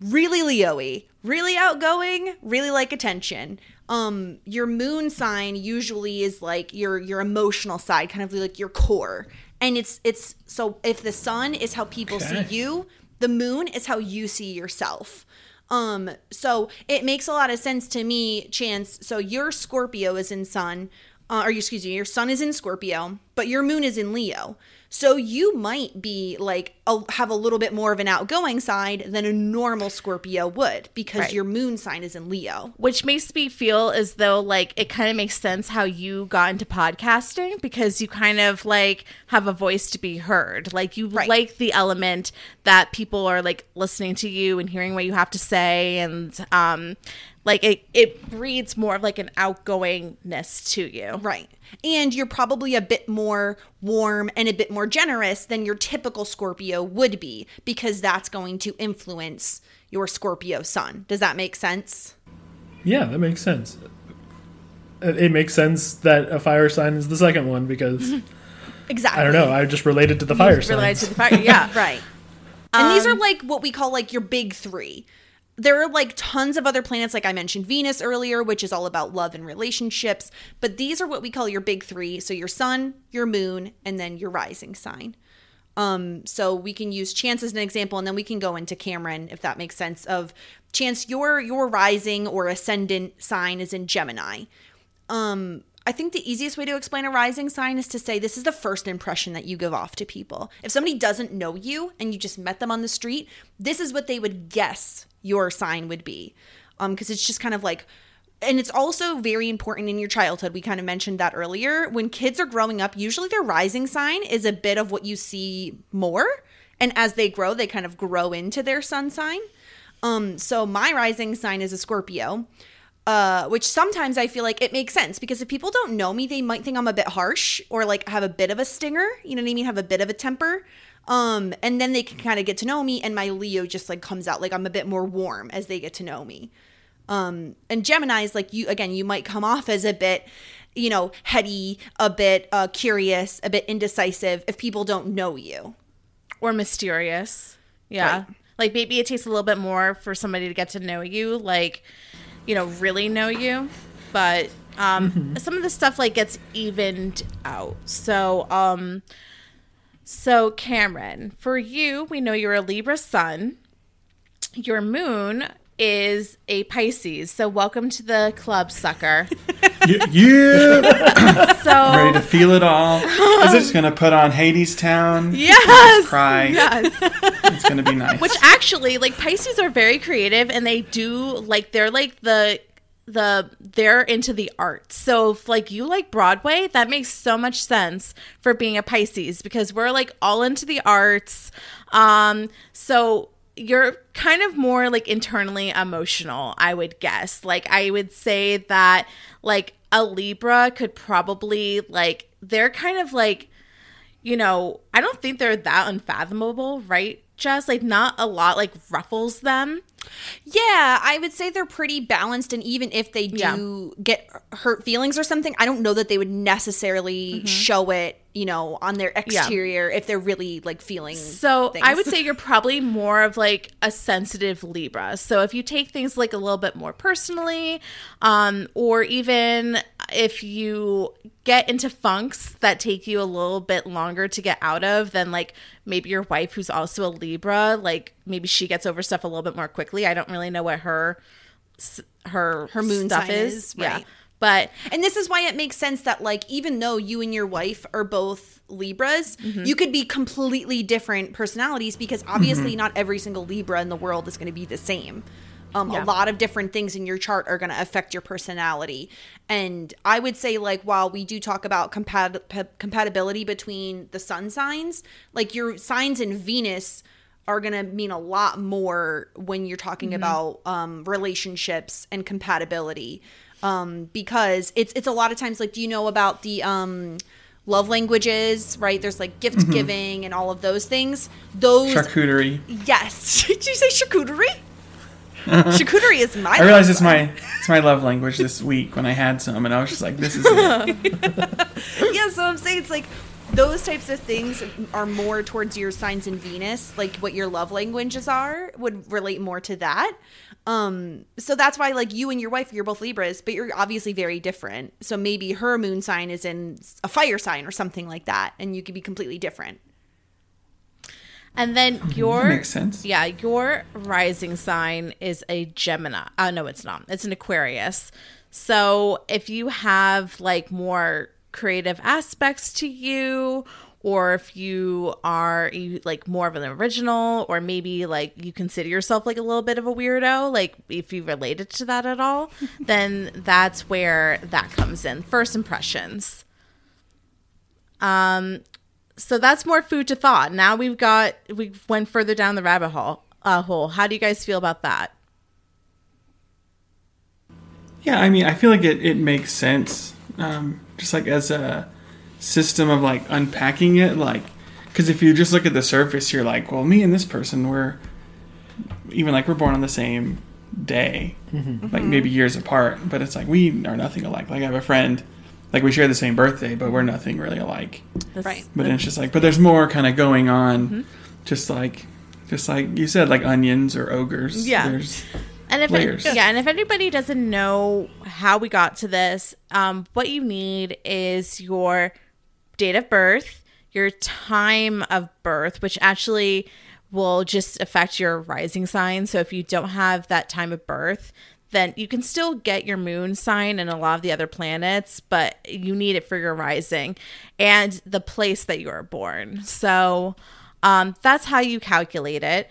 really leo-y really outgoing really like attention. Um your moon sign usually is like your your emotional side kind of like your core. And it's it's so if the sun is how people Okay. see you the moon is how you see yourself. Um so it makes a lot of sense to me chance. So your scorpio is in sun uh, or excuse me your sun is in scorpio but your moon is in leo so you might be like a, have a little bit more of an outgoing side than a normal scorpio would because Right. your moon sign is in leo which makes me feel as though like it kind of makes sense how you got into podcasting because you kind of like have a voice to be heard like you Right. like the element that people are like listening to you and hearing what you have to say and um like it it breeds more of like an outgoingness to you Right. And you're probably a bit more warm and a bit more generous than your typical Scorpio would be because that's going to influence your Scorpio sun. Does that make sense? Yeah, that makes sense. It it makes sense that a fire sign is the second one because Exactly. I don't know. I just related to the fire related to the fire yeah Right. And these are um, like what we call like your big three. There are like tons of other planets, like I mentioned Venus earlier, which is all about love and relationships. But these are what we call your big three. So your sun, your moon, and then your rising sign. Um, so we can use Chance as an example, and then we can go into Cameron if that makes sense. Of Chance, your your rising or ascendant sign is in Gemini. Um, I think the easiest way to explain a rising sign is to say this is the first impression that you give off to people. If somebody doesn't know you and you just met them on the street, this is what they would guess your sign would be. Um, because it's just kind of like and it's also very important in your childhood. We kind of mentioned that earlier. When kids are growing up, usually their rising sign is a bit of what you see more. And as they grow, they kind of grow into their sun sign. Um, so my rising sign is a Scorpio, uh, which sometimes I feel like it makes sense because if people don't know me, they might think I'm a bit harsh or like have a bit of a stinger. You know what I mean? Have a bit of a temper. Um, and then they can kind of get to know me, and my Leo just like comes out like I'm a bit more warm as they get to know me. Um, and Gemini's like you again, you might come off as a bit, you know, heady, a bit uh, curious, a bit indecisive if people don't know you. or mysterious. Yeah. Right. Like maybe it takes a little bit more for somebody to get to know you, like, you know, really know you. But um some of the stuff like gets evened out. So um so Cameron, for you, we know you're a Libra sun. Your moon is a Pisces. So welcome to the club, sucker. Yeah, yeah. So ready to feel it all. Is it just gonna put on Hadestown? Yes. Cry. Yes. It's gonna be nice. Which actually, like Pisces are very creative and they do like they're like the the they're into the arts. So if like you like Broadway, that makes so much sense for being a Pisces because we're like all into the arts. Um so you're kind of more like internally emotional, I would guess. Like I would say that like a Libra could probably like they're kind of like you know, I don't think they're that unfathomable, right? Just like not a lot like ruffles them. Yeah, I would say they're pretty balanced, and even if they do get hurt feelings or something, I don't know that they would necessarily show it, you know, on their exterior if they're really like feeling. So I would say you're probably more of like a sensitive Libra. So if you take things like a little bit more personally, um, or even if you get into funks that take you a little bit longer to get out of than like maybe your wife who's also a Libra, like maybe she gets over stuff a little bit more quickly. I don't really know what her her Her moon stuff sign is, is, yeah. right. But And this is why it makes sense that, like, even though you and your wife are both Libras, Mm-hmm. you could be completely different personalities because obviously not every single Libra in the world is going to be the same. Um, Yeah. A lot of different things in your chart are going to affect your personality. And I would say, like, while we do talk about compat- p- compatibility between the sun signs, like, your signs in Venus are going to mean a lot more when you're talking about um, relationships and compatibility. Um, because it's it's a lot of times like do you know about the um, love languages right? There's like gift giving and all of those things. Those charcuterie. yes. Did you say charcuterie? Charcuterie is my I realized it's my it's my love language this week when I had some, and I was just like, this is it. yeah so i'm saying it's like those types of things are more towards your signs in venus like what your love languages are would relate more to that um so that's why like you and your wife you're both libras but you're obviously very different so maybe her moon sign is in a fire sign or something like that and you could be completely different and then your makes sense. Yeah, your rising sign is a Gemini. Oh no, it's not. It's an Aquarius. So if you have like more creative aspects to you, or if you are you, like more of an original, or maybe like you consider yourself like a little bit of a weirdo, like if you related to that at all, then that's where that comes in. First impressions. Um, so that's more food to thought. Now we've got we went further down the rabbit hole. Uh, hole. How do you guys feel about that? Yeah, I mean, I feel like it, it makes sense. Um, just like as a system of like unpacking it, like, because if you just look at the surface, you're like, well, me and this person were even like we're born on the same day, mm-hmm. like maybe mm-hmm. years apart, but it's like we are nothing alike. Like I have a friend, like we share the same birthday, but we're nothing really alike. This- Right. But it's just like, but there's more kind of going on, mm-hmm. just like, just like you said, like onions or ogres. Yeah. There's, And if Layers. yeah, and if anybody doesn't know how we got to this, um, what you need is your date of birth, your time of birth, which actually will just affect your rising sign. So if you don't have that time of birth, then you can still get your moon sign and a lot of the other planets, but you need it for your rising and the place that you are born. So um, that's how you calculate it.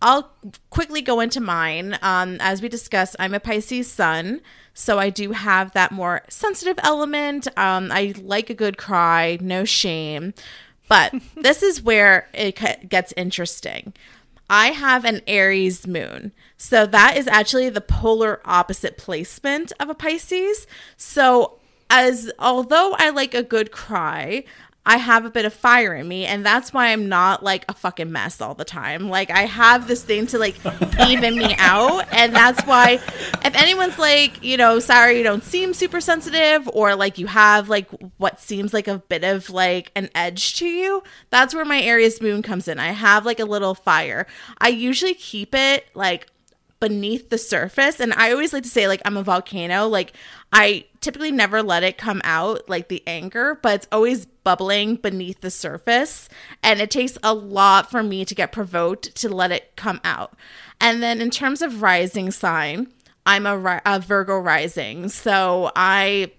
I'll quickly go into mine. Um, as we discussed, I'm a Pisces sun, so I do have that more sensitive element. Um, I like a good cry, no shame. But this is where it gets interesting. I have an Aries moon. So that is actually the polar opposite placement of a Pisces. So as although I like a good cry, I have a bit of fire in me, and that's why I'm not like a fucking mess all the time. Like I have this thing to like even me out, and that's why if anyone's like, you know, sorry you don't seem super sensitive, or like you have like what seems like a bit of like an edge to you, that's where my Aries moon comes in. I have like a little fire. I usually keep it like beneath the surface. And i always like to say like i'm a volcano. Like i typically never let it come out like the anger but it's always bubbling beneath the surface. And it takes a lot for me to get provoked to let it come out. And then in terms of rising sign i'm a, a virgo rising. So i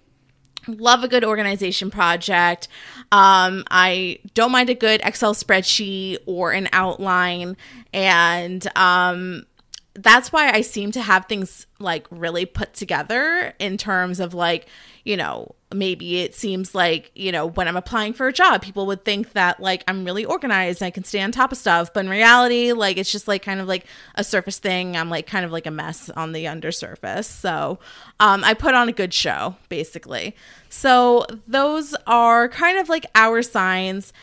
love a good organization project. Um, I don't mind a good Excel spreadsheet or an outline. And um, that's why I seem to have things like really put together in terms of like, you know, maybe it seems like, you know, when I'm applying for a job, people would think that like I'm really organized and I can stay on top of stuff. But in reality, like it's just like kind of like a surface thing. I'm like kind of like a mess on the undersurface. So um, I put on a good show, basically. So those are kind of like our signs.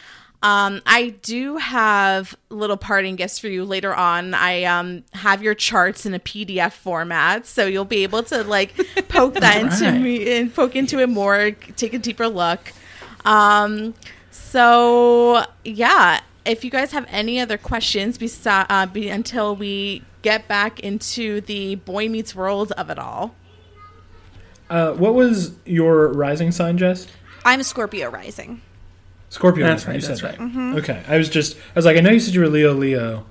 Um, I do have little parting gifts for you later on. I um, have your charts in a PDF format, so you'll be able to like poke that into me and poke into it more, take a deeper look. Um, so yeah, if you guys have any other questions, besi- uh, be- until we get back into the boy meets world of it all. Uh, what was your rising sign, Jess? I'm Scorpio rising. Scorpio. That's right, You that's said right. that. Okay. I was just. I was like, I know you said you were Leo, Leo.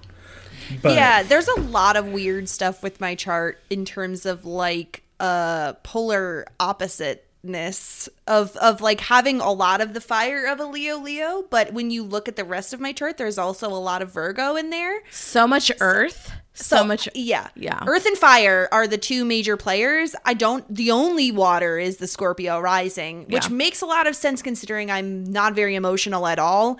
But yeah, there's a lot of weird stuff with my chart in terms of like uh polar oppositeness of of like having a lot of the fire of a Leo Leo, but when you look at the rest of my chart, there's also a lot of Virgo in there. So much earth, so, much. yeah yeah. earth and fire are the two major players i don't the only water is the scorpio rising which Yeah. makes a lot of sense considering i'm not very emotional at all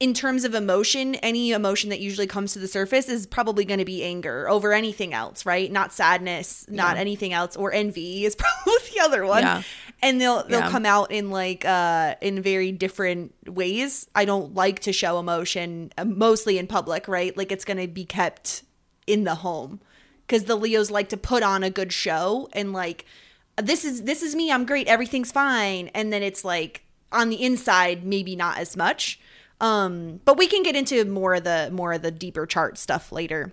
in terms of emotion any emotion that usually comes to the surface is probably going to be anger over anything else right not sadness not anything else or envy is probably the other one Yeah. and they'll they'll Yeah. come out in like uh in very different ways i don't like to show emotion uh, mostly in public right like it's going to be kept in the home. Because the leos like to put on a good show and like this is this is me i'm great everything's fine. And then it's like on the inside maybe not as much. Um but we can get into more of the more of the deeper chart stuff later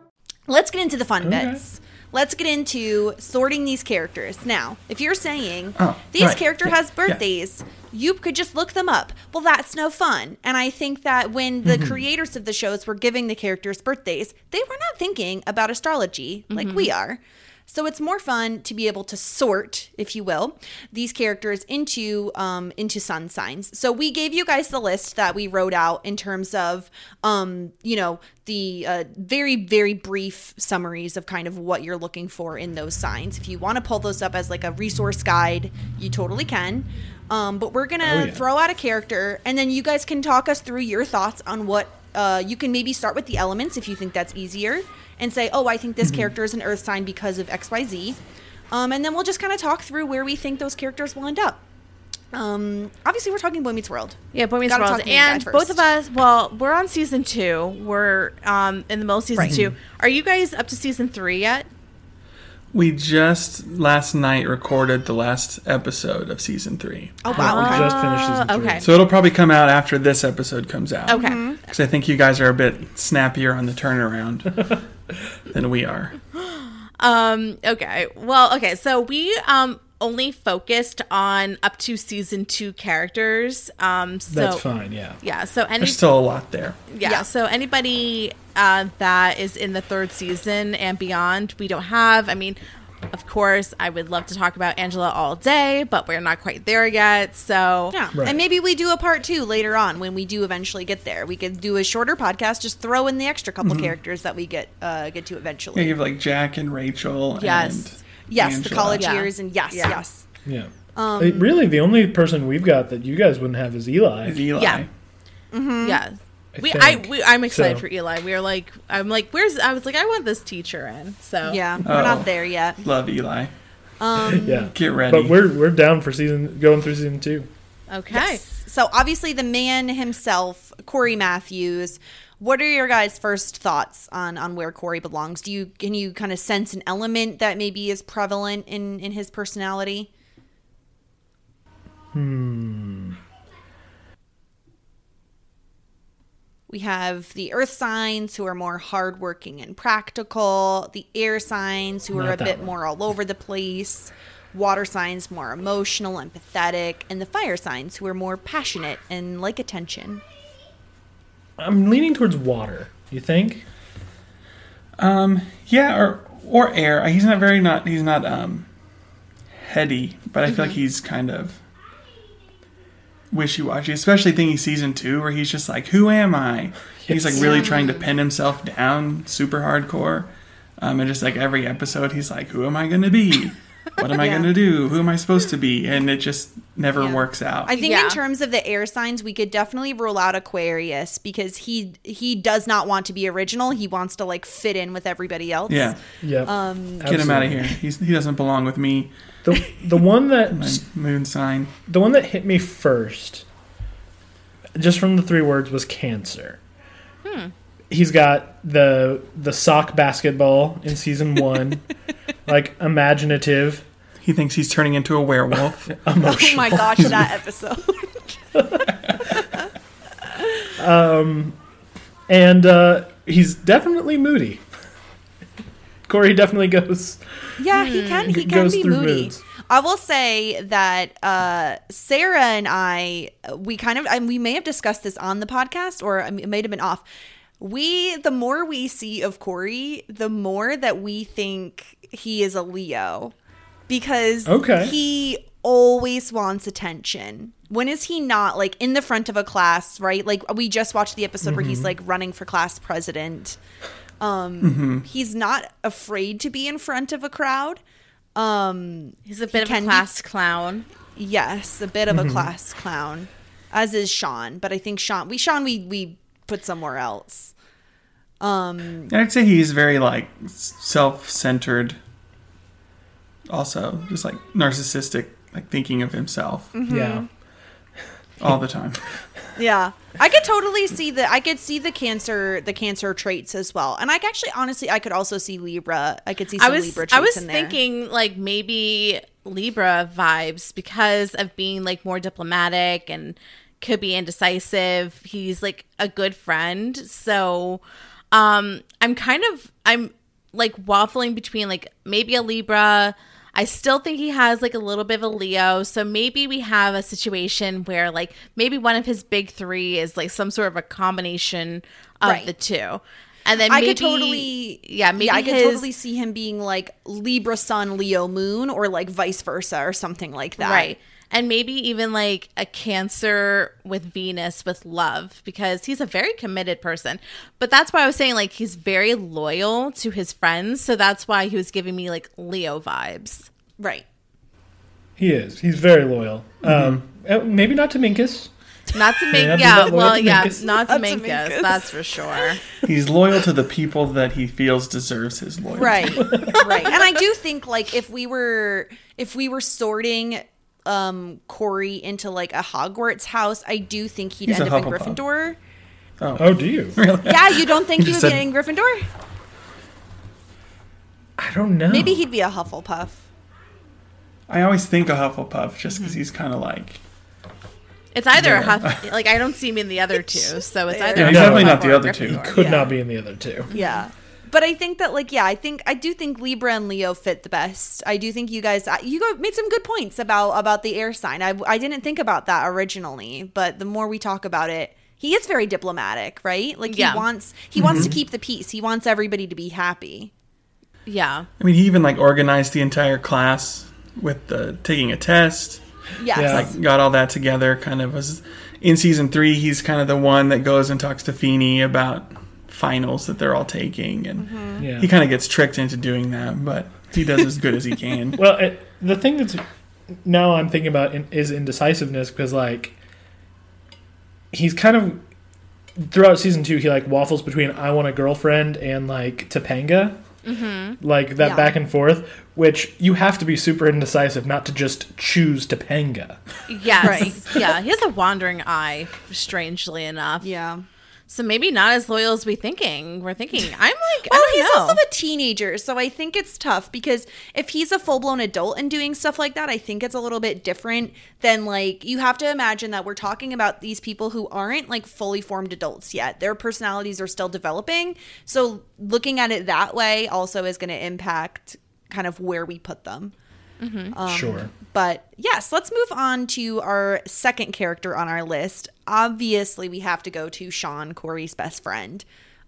let's get into the fun bits. Let's get into sorting these characters. Now if you're saying Oh, this right. character Yeah, has yeah. birthdays you could just look them up. Well that's no fun. And i think that when the mm-hmm. creators of the shows were giving the characters birthdays they were not thinking about astrology like we mm-hmm. are so it's more fun to be able to sort, if you will, these characters into um, into sun signs. So we gave you guys the list that we wrote out in terms of, um, you know, the uh, very very brief summaries of kind of what you're looking for in those signs. If you want to pull those up as like a resource guide, you totally can. Um, but we're gonna Oh, yeah. throw out a character, and then you guys can talk us through your thoughts on what uh, you can maybe start with the elements if you think that's easier, and say, oh, I think this character is an Earth sign because of X, Y, Z, um, and then we'll just kind of talk through where we think those characters will end up. Um, obviously, we're talking Boy Meets World. Yeah, Boy Meets Gotta World. talk main guy And both of us, well, we're on season two. We're um, in the middle of season Right. two. Are you guys up to season three yet? We just last night recorded the last episode of season three. Oh wow! We Okay. just finished season three. okay. So it'll probably come out after this episode comes out. Okay. Mm-hmm. Because I think you guys are a bit snappier on the turnaround than we are. Um, okay. Well, okay. So we um only focused on up to season two characters. Um, so That's fine. Yeah. yeah. So any There's still a lot there. yeah, Yeah. So anybody uh, that is in the third season and beyond, we don't have. I mean, of course, I would love to talk about Angela all day, but we're not quite there yet. So Yeah, Right. and maybe we do a part two later on when we do eventually get there. We could do a shorter podcast, just throw in the extra couple characters that we get uh, get to Yeah, eventually. you have like Jack and Rachel. Yes. And yes, the college Yeah. years, and yes, Yeah. yes. Yeah. Um, really, the only person we've got that you guys wouldn't have is Eli. Is Eli. Yeah. Mm-hmm. yeah. I We, I, we, I'm excited So- for Eli. We are like, I'm like, where's? I was like, I want this teacher in. So Yeah, Oh. we're not there yet. Love Eli. Um, yeah. Get ready. But we're we're down for season going through season two. Okay. Yes. So obviously, the man himself, Cory Matthews. What are your guys' first thoughts on on where Cory belongs? Do you can you kind of sense an element that maybe is prevalent in in his personality? Hmm. We have the earth signs who are more hardworking and practical, the air signs who are a bit one. more all over the place, water signs more emotional, and empathetic, and the fire signs who are more passionate and like attention. I'm leaning towards water. You think? Um, yeah, or or air. He's not very not. He's not um heady, but I feel Mm-hmm. like he's kind of wishy washy. Especially thinking season two, where he's just like, "Who am I?" He's like really trying to pin himself down, super hardcore. Um, and just like every episode, he's like, "Who am I going to be? What am I Yeah. going to do? Who am I supposed to be?" And it just never Yeah. works out. I think Yeah. in terms of the air signs, we could definitely rule out Aquarius because he he does not want to be original. He wants to like fit in with everybody else. yeah, yeah. Um, get him out of here. He's, he doesn't belong with me. The the one that My moon sign. the one that hit me first, just from the three words, was cancer. He's got the the sock basketball in season one, like imaginative, He thinks he's turning into a werewolf. Oh my gosh, that episode. um, and uh, he's definitely moody. Cory definitely goes. Yeah, he can. He He can be moody. moods. I will say that uh, Sarah and I, we kind of, and we may have discussed this on the podcast, or it might have been off. We, the more we see of Cory, the more that we think he is a Leo, because Okay. he always wants attention. When is he not like in the front of a class, right? Like we just watched the episode where Mm-hmm. he's like running for class president. Um, he's not afraid to be in front of a crowd. Um, He's a bit of a can be- class clown. yes, a bit of Mm-hmm. a class clown, as is Shawn. But I think Shawn, we Shawn, we we put somewhere else. Um, I'd say he's very like self-centered. Also, just like narcissistic, like thinking of himself Mm-hmm. Yeah, all the time. yeah, I could totally see the I could see the cancer the cancer traits as well, and I actually honestly I could also see Libra. I could see I some was Libra traits I was in there. thinking like maybe Libra vibes because of being like more diplomatic and could be indecisive. He's like a good friend. So um I'm kind of I'm like waffling between like maybe a Libra. I still think he has like a little bit of a Leo. So maybe we have a situation where like maybe one of his big 3 is like some sort of a combination of Right. the two. And then I could totally, yeah, maybe I could his- totally see him being like Libra Sun, Leo Moon, or like vice versa, or something like that. Right. And maybe even like a Cancer with Venus with love because he's a very committed person. But that's why I was saying like he's very loyal to his friends. So that's why he was giving me like Leo vibes. Right. he is. He's very loyal. Um, uh, maybe not to Minkus. Not to make, Yeah, yeah, well, to yeah, Minkus. not to Not to Minkus, Minkus. that's for sure. He's loyal to the people that he feels deserves his loyalty. right right and i do think like if we were if we were sorting um cory into like a hogwarts house i do think he'd He's end a up in gryffindor Oh, do you? yeah you don't think You he would just be in gryffindor I don't know. maybe he'd be a hufflepuff I always think a Hufflepuff just Mm-hmm. because he's kind of like. It's either Yeah. Huff, like I don't see him in the other two, so it's either Yeah, he's definitely not the other two. Gryffindor. Could Yeah. not be in the other two. Yeah. But I think that like yeah, I think I do think Libra and Leo fit the best. I do think you guys you made some good points about about the air sign. I I didn't think about that originally, but the more we talk about it, he is very diplomatic, right? Like Yeah. he wants he wants to mm-hmm. keep the peace. He wants everybody to be happy. Yeah, I mean, he even like organized the entire class with the taking a test. Yes. Yeah. Like got all that together. Kind of was in season three. He's kind of the one that goes and talks to Feeney about finals that they're all taking, and Mm-hmm. Yeah. he kind of gets tricked into doing that, but he does as good as he can. Well, it, the thing that's now I'm thinking about in, is indecisiveness because like he's kind of throughout season two he like waffles between I want a girlfriend and like Topanga, mm-hmm. like that Yeah. back and forth, which you have to be super indecisive not to just choose Topanga. yes, Right. yeah. He has a wandering eye, strangely enough. Yeah. So maybe not as loyal as we thinking. We're thinking. I'm like, Well, I he's know. also a teenager, so I think it's tough because if he's a full blown adult and doing stuff like that, I think it's a little bit different than like you have to imagine that we're talking about these people who aren't like fully formed adults yet. Their personalities are still developing. So looking at it that way also is going to impact kind of where we put them. Um, sure. But yes, let's move on to our second character on our list. Obviously, we have to go to Shawn, Cory's best friend.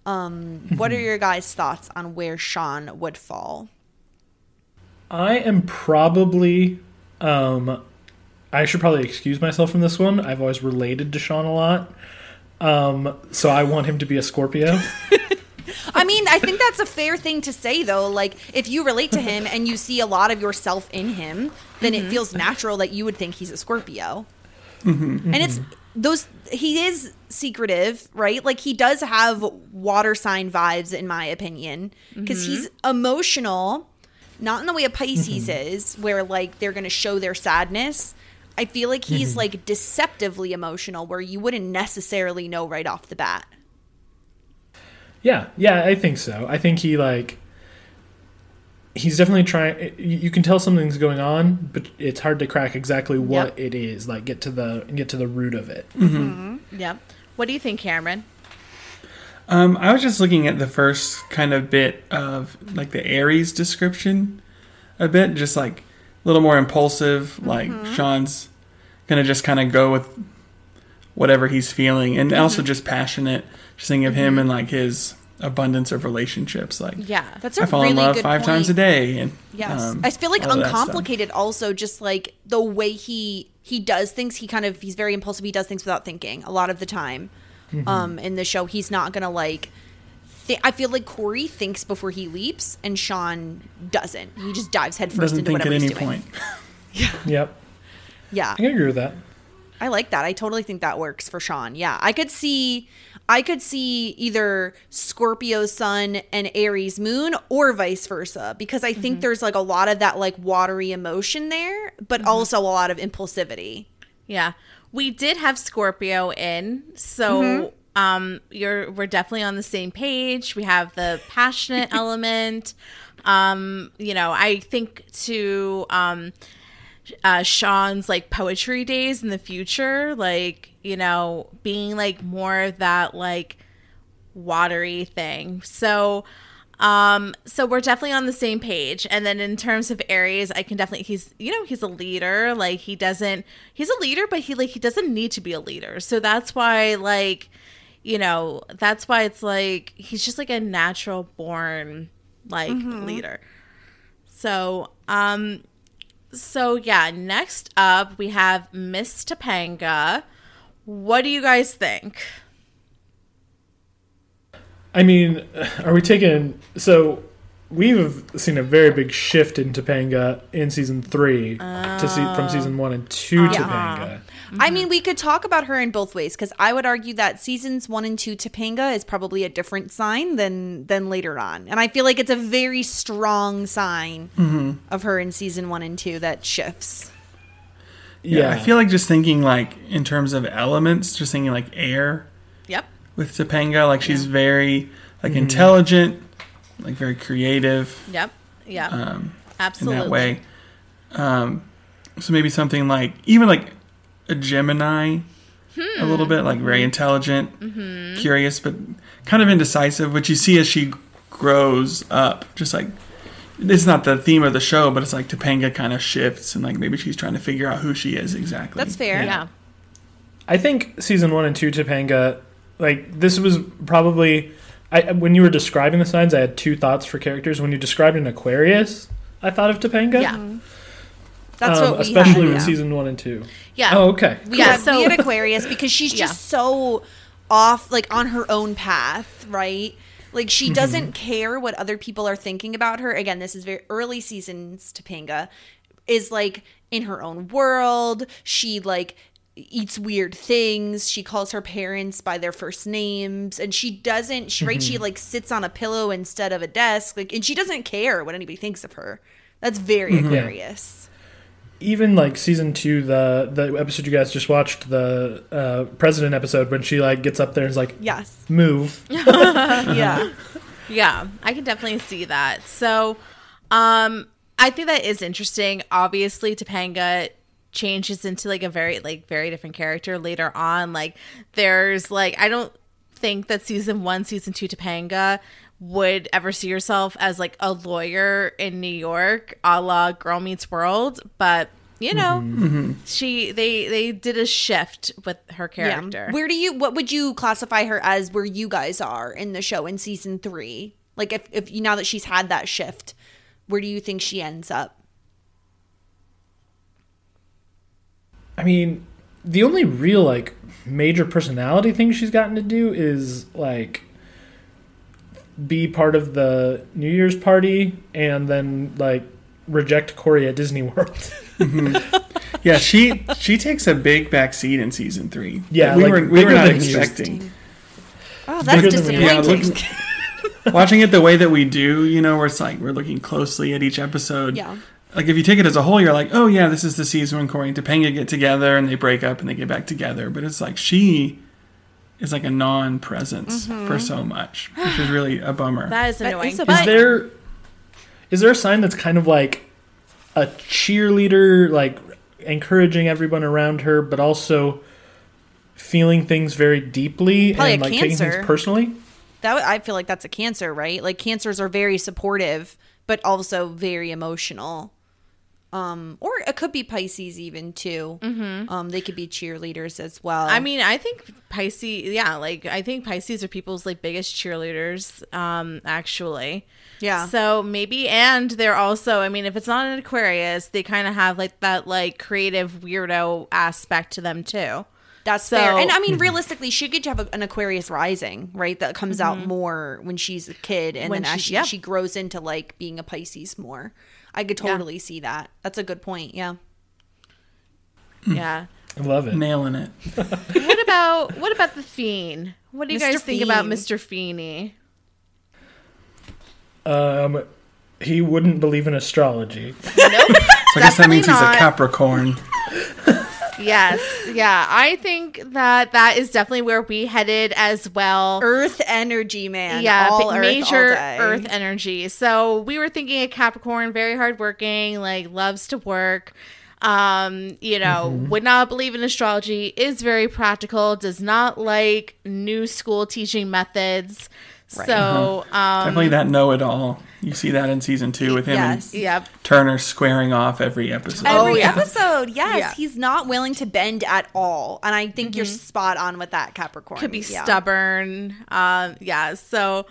Um, what are your guys' thoughts on where Shawn would fall? I am probably um I should probably excuse myself from this one. I've always related to Shawn a lot. Um so I want him to be a Scorpio. I mean, I think that's a fair thing to say, though. Like, if you relate to him and you see a lot of yourself in him, then it mm-hmm. feels natural that you would think he's a Scorpio. Mm-hmm. And it's mm-hmm. those, he is secretive, right? Like, he does have water sign vibes, in my opinion, because he's emotional, not in the way a Pisces is, where like they're going to show their sadness. I feel like he's like deceptively emotional, where you wouldn't necessarily know right off the bat. Yeah, yeah, I think so. I think he like he's definitely trying. You you can tell something's going on, but it's hard to crack exactly what Yep. it is. Like get to the get to the root of it. Mm-hmm. Mm-hmm. Yep. What do you think, Cameron? Um, I was just looking at the first kind of bit of like the Aries description, a bit, just like a little more impulsive. Like mm-hmm. Shawn's gonna just kind of go with whatever he's feeling, and also just passionate. Just thinking of him and like his abundance of relationships. Like Yeah. That's a I fall really in love good five point. times a day, and Yes. um, I feel like all of that stuff. uncomplicated also just like the way he he does things he kind of he's very impulsive he does things without thinking a lot of the time. Mm-hmm. Um in the show he's not going to like thi- I feel like Cory thinks before he leaps and Shawn doesn't. He just dives headfirst doesn't into think at whatever any he's doing. point. Yep, Yeah. I can agree with that. I like that. I totally think that works for Shawn. Yeah. I could see I could see either Scorpio sun and Aries moon or vice versa because I think there's like a lot of that like watery emotion there, but also a lot of impulsivity. Yeah. We did have Scorpio in, so um you're we're definitely on the same page. We have the passionate element. Um, you know, I think to um uh Shawn's like poetry days in the future, like, you know, being like more of that like watery thing. So um so we're definitely on the same page. And then in terms of aries i can definitely he's you know he's a leader. Like he doesn't he's a leader but he like he doesn't need to be a leader. So that's why like you know that's why it's like he's just like a natural born like leader. So um so yeah next up we have miss topanga what do you guys think? I mean, are we taking so we've seen a very big shift in Topanga in season three to see from oh. season one and two Topanga. I mean, we could talk about her in both ways because I would argue that seasons one and two Topanga is probably a different sign than than later on, and I feel like it's a very strong sign mm-hmm. of her in season one and two that shifts. Yeah, I feel like just thinking like in terms of elements, just thinking like air Yep. with Topanga. Like she's very like intelligent, like very creative Yep. Yep. um, Absolutely. in that way. Um, so maybe something like even like a Gemini, a little bit like very intelligent, curious, but kind of indecisive. Which you see as she grows up, just like. It's not the theme of the show, but it's like Topanga kind of shifts and like maybe she's trying to figure out who she is exactly. That's fair. Yeah. I think season one and two Topanga, like this was probably, I when you were describing the signs, I had two thoughts for characters. When you described an Aquarius, I thought of Topanga. Yeah. That's um, what we especially had, with yeah. season one and two. Yeah. Oh, okay. We Yeah, had, so- we had Aquarius because she's Yeah. just so off, like on her own path, right? Like she Mm-hmm. doesn't care what other people are thinking about her. Again, this is very early seasons Topanga is like in her own world. She like eats weird things. She calls her parents by their first names and she doesn't she right Mm-hmm. she like sits on a pillow instead of a desk like and she doesn't care what anybody thinks of her. That's very Mm-hmm. Aquarius. Even like season two, the the episode you guys just watched, the uh, president episode, when she like gets up there and is like, Yes. "Move." Yeah. Yeah, I can definitely see that. So, um, I think that is interesting. Obviously, Topanga changes into like a very like very different character later on. Like, there's like I don't think that season one, season two Topanga would ever see yourself as like a lawyer in New York, a la Girl Meets World, but. You know, mm-hmm. Mm-hmm. she they they did a shift with her character. Where do you what would you classify her as where you guys are in the show in season 3? Like if if you now that she's had that shift, where do you think she ends up? I mean, the only real like major personality thing she's gotten to do is like be part of the New Year's party and then like reject Cory at Disney World. Mm-hmm. Yeah, she she takes a big back seat in season three. Yeah, we like, were we were not expecting. Oh, that's Bigger than we- Yeah, disappointing. looking, watching it the way that we do, you know, where it's like we're looking closely at each episode. Yeah. Like if you take it as a whole, you're like, oh yeah, this is the season when Cory and Topanga get together and they break up and they get back together. But it's like she is like a non-presence for mm-hmm. so much, which is really a bummer. that is annoying. is but- is there is there a sign that's kind of like a cheerleader like encouraging everyone around her but also feeling things very deeply Probably and a like taking things personally That would- I feel like that's a cancer, right? Like cancers are very supportive but also very emotional. Um or it could be Pisces even too. Mm-hmm. Um they could be cheerleaders as well. I mean, I think Pisces, yeah, like I think Pisces are people's like biggest cheerleaders, um, actually. Yeah. So maybe, and they're also, I mean, if it's not an Aquarius, they kind of have like that like creative weirdo aspect to them too. That's So- fair. And I mean, realistically, she could have a, an Aquarius rising, right? That comes out more when she's a kid, and When then as she- she, yeah. she grows into like being a Pisces more. I could totally see that. That's a good point. Yeah. Yeah. i love it Nailing it. what about what about the Fiend? What do you Mr. guys think about Mr. Feeney? um he wouldn't believe in astrology So I guess that means he's a. Capricorn. Yes, yeah, I think that that is definitely where we headed as well. Earth energy, man. yeah, all earth, major all earth energy. So we were thinking a Capricorn, very hardworking, like loves to work. Um, you know, Mm-hmm. would not believe in astrology, is very practical, does not like new school teaching methods. So, um, Definitely that know-it-all. You see that in season two with him Yes. and yep. Turner squaring off every episode. Every yeah. episode, yes, Yeah. he's not willing to bend at all, and I think you're spot on with that Capricorn. could be Yeah. stubborn. Um, yeah. So,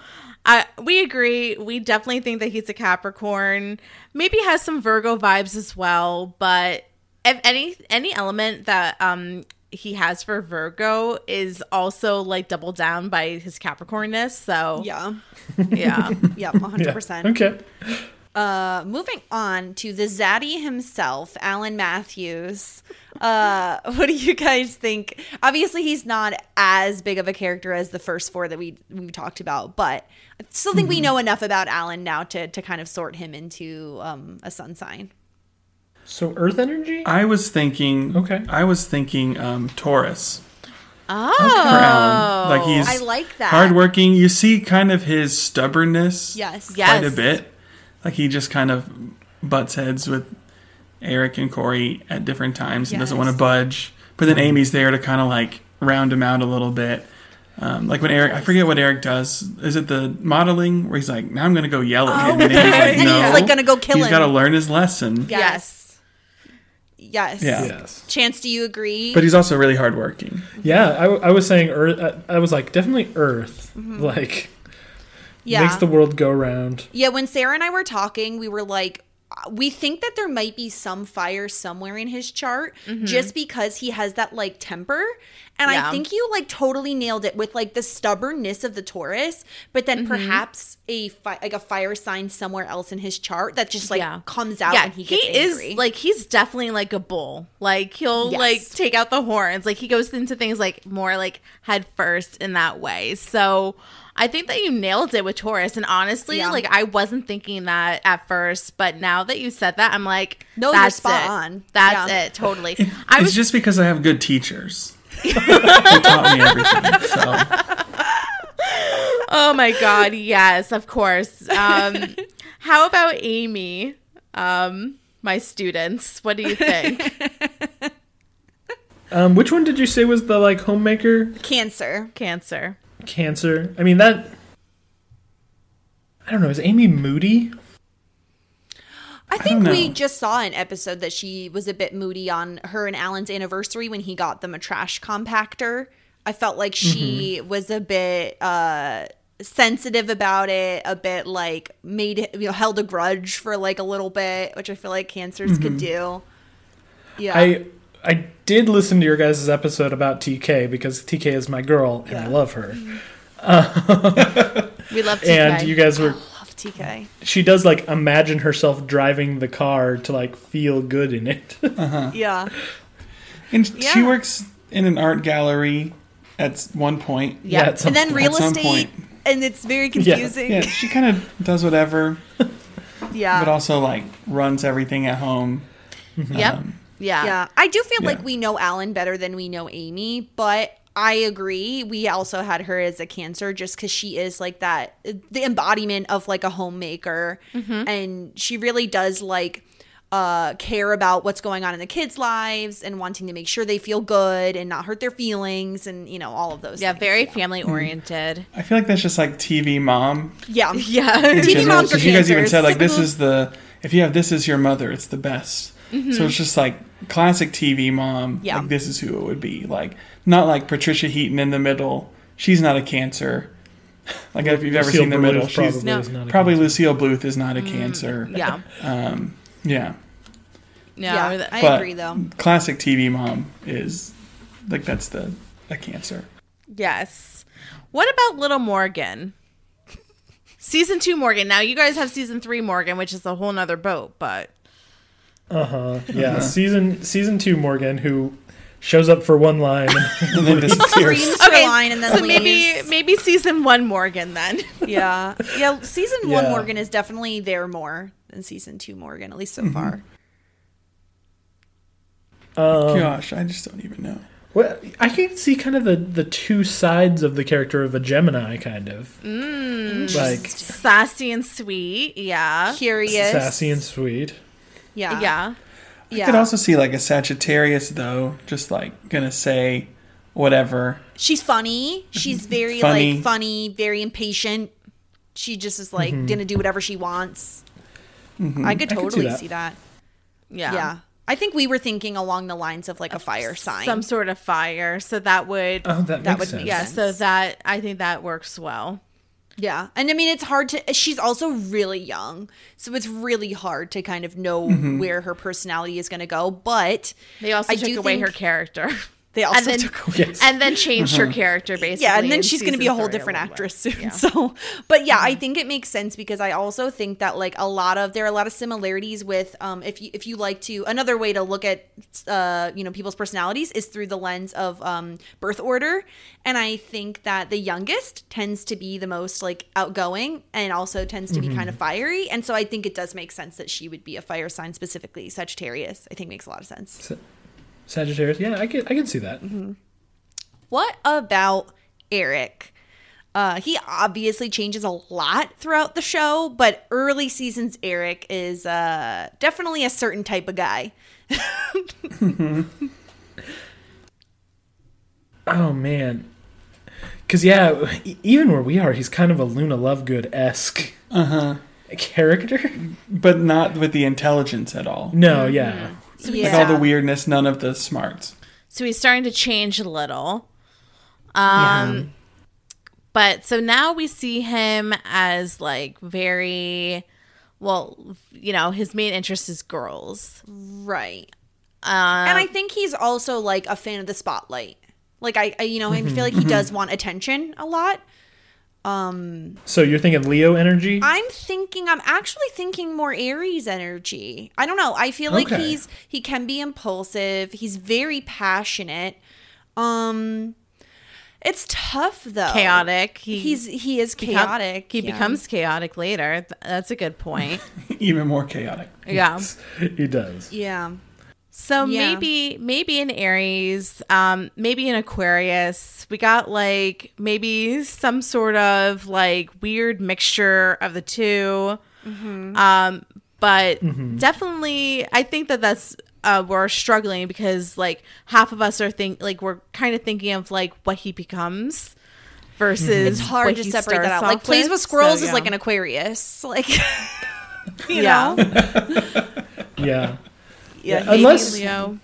I we agree. We definitely think that he's a Capricorn. Maybe has some Virgo vibes as well. But if any any element that um he has for Virgo is also like doubled down by his Capricornness. So Yeah. yeah. Yeah, Yeah. 100%. Okay. Uh, moving on to the Zaddy himself, Alan Matthews. Uh, what do you guys think? Obviously, he's not as big of a character as the first four that we we talked about, but I still think we Mm-hmm. know enough about Alan now to to kind of sort him into um, a sun sign. So Earth energy. I was thinking. Okay. I was thinking um, Taurus Oh. for Like he's I like that. hardworking. You see kind of his stubbornness. Yes. Quite Yes. a bit. Like he just kind of butts heads with Eric and Cory at different times and doesn't want to budge. But then Amy's there to kind of like round him out a little bit. Um, like when Eric, I forget what Eric does. Is it the modeling where he's like, "Now I'm going to go yell at him," and Amy's like, And he's, "No, like, gonna go kill He's him." He's got to learn his lesson." Yes. Yes. Yeah. Yes. Chance, do you agree? But he's also really hardworking. Yeah, I, I was saying Earth. I, I was like definitely Earth. Like Mm-hmm. yeah. makes the world go round. Yeah, when Sarah and I were talking, we were like, uh, we think that there might be some fire somewhere in his chart mm-hmm. just because he has that like temper. And I think you like totally nailed it with like the stubbornness of the Taurus, but then mm-hmm. perhaps a fi- like a fire sign somewhere else in his chart that just like Yeah. comes out yeah, and he gets angry. is like he's definitely like a bull. Like he'll Yes. like take out the horns. Like he goes into things like more like head first in that way. So I think that you nailed it with Taurus. And honestly, Yeah. like I wasn't thinking that at first, but now that you said that, I'm like, No, you're that's spot it. on. That's Yeah. it. Totally. I it's just because I have good teachers. Who taught me everything. So Oh my god, yes, of course. Um how about Amy? Um my students. What do you think? Um, which one did you say was the like homemaker Cancer. Cancer. Cancer? I mean that. I don't know. Is Amy moody? I think don't we just saw an episode that she was a bit moody on her and Alan's anniversary when he got them a trash compactor. I felt like she Mm-hmm. was a bit uh sensitive about it, a bit like made it, you know, held a grudge for like a little bit, which I feel like cancers could do. Yeah. I I did listen to your guys' episode about TK because TK is my girl and I love her. Mm-hmm. We love TK. And you guys were love TK. she does like imagine herself driving the car to like feel good in it. Uh-huh. Yeah. and she works in an art gallery at one point. Yeah. at some And then real estate point. and it's very confusing. Yeah, she kind of does whatever, Yeah. but also like runs everything at home. Yep. Um, yeah. Yeah, I do feel like we know Alan better than we know Amy, but I agree. We also had her as a cancer just because she is like that, the embodiment of like a homemaker, and she really does like uh care about what's going on in the kids' lives and wanting to make sure they feel good and not hurt their feelings and you know all of those. Yeah, things. very family oriented. I feel like that's just like TV mom. yeah Yeah. in TV general, moms are 'cause you guys even said like this is the if you have this as your mother, it's the best. So it's just like classic TV mom. Yeah. Like this is who it would be. Like not like Patricia Heaton in the middle. She's not a cancer. Like if you've ever Lucille seen the Bluth middle, probably she's No. is not probably cancer. Lucille Bluth is not a cancer. Yeah. Um, yeah. Yeah. Yeah, I But agree though. Classic TV mom is like that's the a cancer. Yes. What about Little Morgan? Season two Morgan. Now you guys have season three Morgan, which is a whole nother boat, but Uh huh. Yeah. Uh-huh. season season two Morgan who shows up for one line. And And then disappears. Okay, line and then so maybe leaves. maybe season one Morgan then. yeah, yeah. Season one Morgan is definitely there more than season two Morgan, at least so mm-hmm. far. Um, Gosh, I just don't even know. well, I can see kind of the the two sides of the character of a Gemini, kind of mm. like Sassy and sweet. Yeah. Curious, sassy and sweet. Yeah, Yeah. yeah. I could also see like a Sagittarius though, just like gonna say whatever. She's funny. She's very Funny. like funny, very impatient. She just is like mm-hmm. gonna do whatever she wants. Mm-hmm. I could I could see totally that. see that. Yeah. Yeah. I think we were thinking along the lines of like a fire sign. Some sort of fire. So that would Oh, that, That makes would sense. yeah, so that I think that works well. Yeah. And I mean, it's hard to, she's also really young. So it's really hard to kind of know Mm-hmm. where her personality is going to go. But They also I took do away her character. They also and then took Yes. and then changed her character basically. yeah, and then she's going to be a whole different actress soon. Yeah. So, but yeah, I think it makes sense because I also think that like a lot of there are a lot of similarities with um if you if you like to another way to look at uh you know people's personalities is through the lens of um birth order, and I think that the youngest tends to be the most like outgoing and also tends to be kind of fiery, and so I think it does make sense that she would be a fire sign specifically Sagittarius. I think makes a lot of sense. Sagittarius. Yeah, I can I can see that. What about Eric? Uh, he obviously changes a lot throughout the show, but early seasons Eric is uh, definitely a certain type of guy. Oh man. Cause yeah, e- even where we are, he's kind of a Luna Lovegood esque Uh-huh. character. But not with the intelligence at all. No, yeah. Like all the weirdness, none of the smarts. So he's starting to change a little. Um but so now we see him as like very well, you know, his main interest is girls. right. Um, and I think he's also like a fan of the spotlight. Like I, I you know, I feel like he does want attention a lot. So you're thinking Leo energy? I'm thinking I'm actually thinking more Aries energy. I don't know. I feel like Okay. he's he can be impulsive. He's very passionate. Um it's tough though. chaotic. He He's he is become- chaotic. he yeah. becomes chaotic later. That's a good point. Even more chaotic. yeah. he does. Yeah. So Yeah. maybe maybe in Aries, um, maybe in Aquarius, we got like maybe some sort of like weird mixture of the 2 Um, but definitely, I think that that's uh, we're struggling because like half of us are think like we're kind of thinking of like what he becomes versus It's hard what to he separate that out. Like plays with squirrels So, is like an Aquarius. Like you Yeah. know? Yeah. Yeah. Yeah, unless- Leo.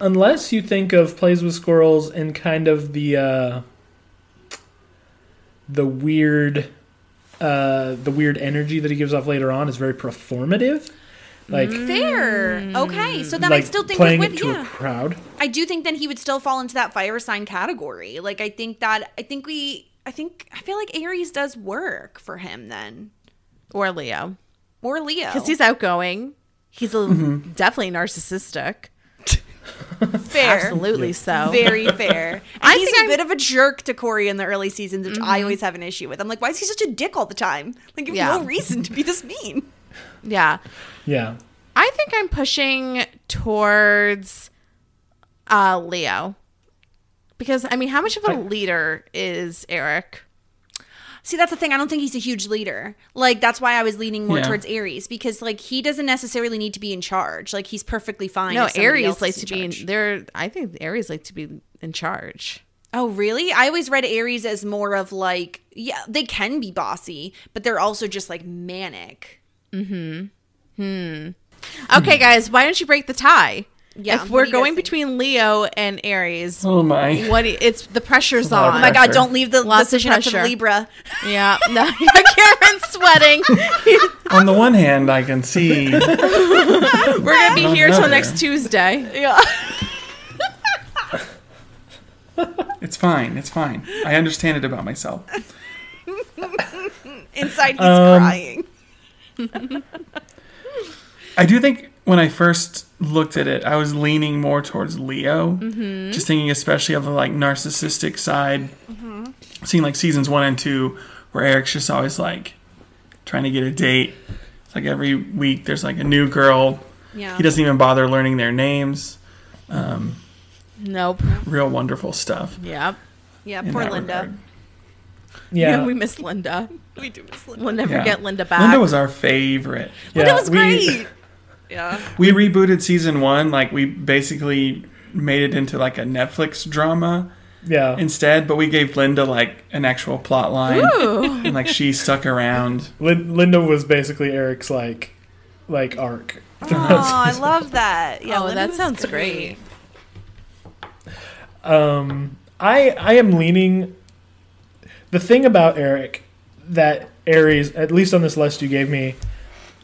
Unless you think of plays with squirrels and kind of the uh the weird uh the weird energy that he gives off later on is very performative. Like fair. Okay. So then I like still think playing like, it what, to yeah. a crowd. I do think then he would still fall into that fire sign category. Like I think that I think we I think I feel like Aries does work for him then. or Leo. Or Leo. because he's outgoing. He's a, Mm-hmm. definitely narcissistic. fair. Absolutely so. Very fair. And I he's think a I'm- Mm-hmm. bit of a jerk to Cory in the early seasons, which I always have an issue with. I'm like, why is he such a dick all the time? Like, give Yeah. no reason to be this mean. Yeah, Yeah. I think I'm pushing towards uh, Leo because I mean, how much of a leader is Eric? See, that's the thing. I don't think he's a huge leader. Like, that's why I was leaning more Yeah. towards Aries because, like, he doesn't necessarily need to be in charge. Like, he's perfectly fine. No, if else Aries likes is to be in charge. there. I think Aries like to be in charge. Oh, really? I always read Aries as more of like, yeah, they can be bossy, but they're also just like manic. Mm-hmm. Hmm. Okay, guys, why don't you break the tie? Yeah, if we're do you guys going between Leo and Aries, Oh my. what? you- it's the pressure's lot of on. Oh my god, don't leave the Lots of decision up to the pressure. Libra. Yeah, no, Cameron's sweating. On the one hand, I can see We're gonna be On here till next Tuesday. Yeah. it's fine. It's fine. I understand it about myself. Inside he's Um, crying. I do think when I first looked at it, I was leaning more towards Leo. Mm-hmm. Just thinking, especially of the like narcissistic side. Seeing like seasons one and two, where Eric's just always like trying to get a date. It's like every week there's like a new girl. Yeah. He doesn't even bother learning their names. Nope. Real wonderful stuff. Yep. Yeah, poor Linda. regard. Yeah. we miss Linda. We do miss Linda. We'll never Yeah. get Linda back. Linda was our favorite. yeah, That was we- great. yeah. We rebooted season one, like we basically made it into like a Netflix drama Yeah. instead, but we gave Linda like an actual plot line, and like she stuck around. Lin- Linda was basically Eric's like like arc. Oh, I love that. Yeah, oh, Linda that was sounds great. Um, I I am leaning. The thing about Eric that Aries, at least on this list you gave me,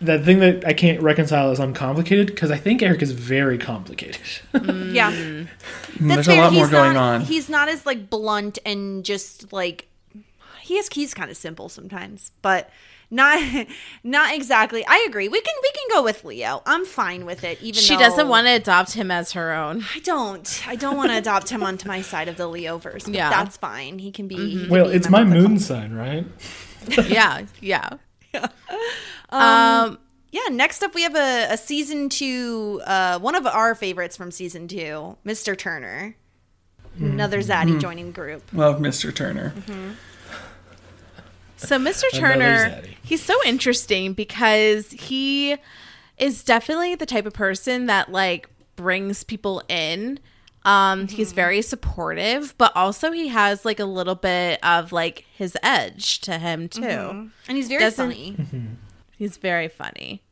the thing that I can't reconcile is uncomplicated because I think Eric is very complicated. Yeah. Mm, That's There's fair. a lot He's more going not- on. He's not as like blunt and just like he is he's kind of simple sometimes, but not not exactly. I agree. We can we can go with Leo. I'm fine with it even She though doesn't want to adopt him as her own. I don't. I don't want to adopt him onto my side of the Leo verse. But Yeah. that's fine. He can be. he can well, be it's my member of the moon sign, right? yeah, yeah. Um, um, yeah. Next up, we have a, a season two. Uh, one of our favorites from season two, Mr. Turner. Another mm-hmm. Zaddy mm-hmm. joining group. Love Mr. Turner. So Mr. Turner, he's so interesting because he is definitely the type of person that like brings people in. Um, he's mm-hmm. very supportive, but also he has like a little bit of like his edge to him too. And he's very Doesn't- funny. He's very funny.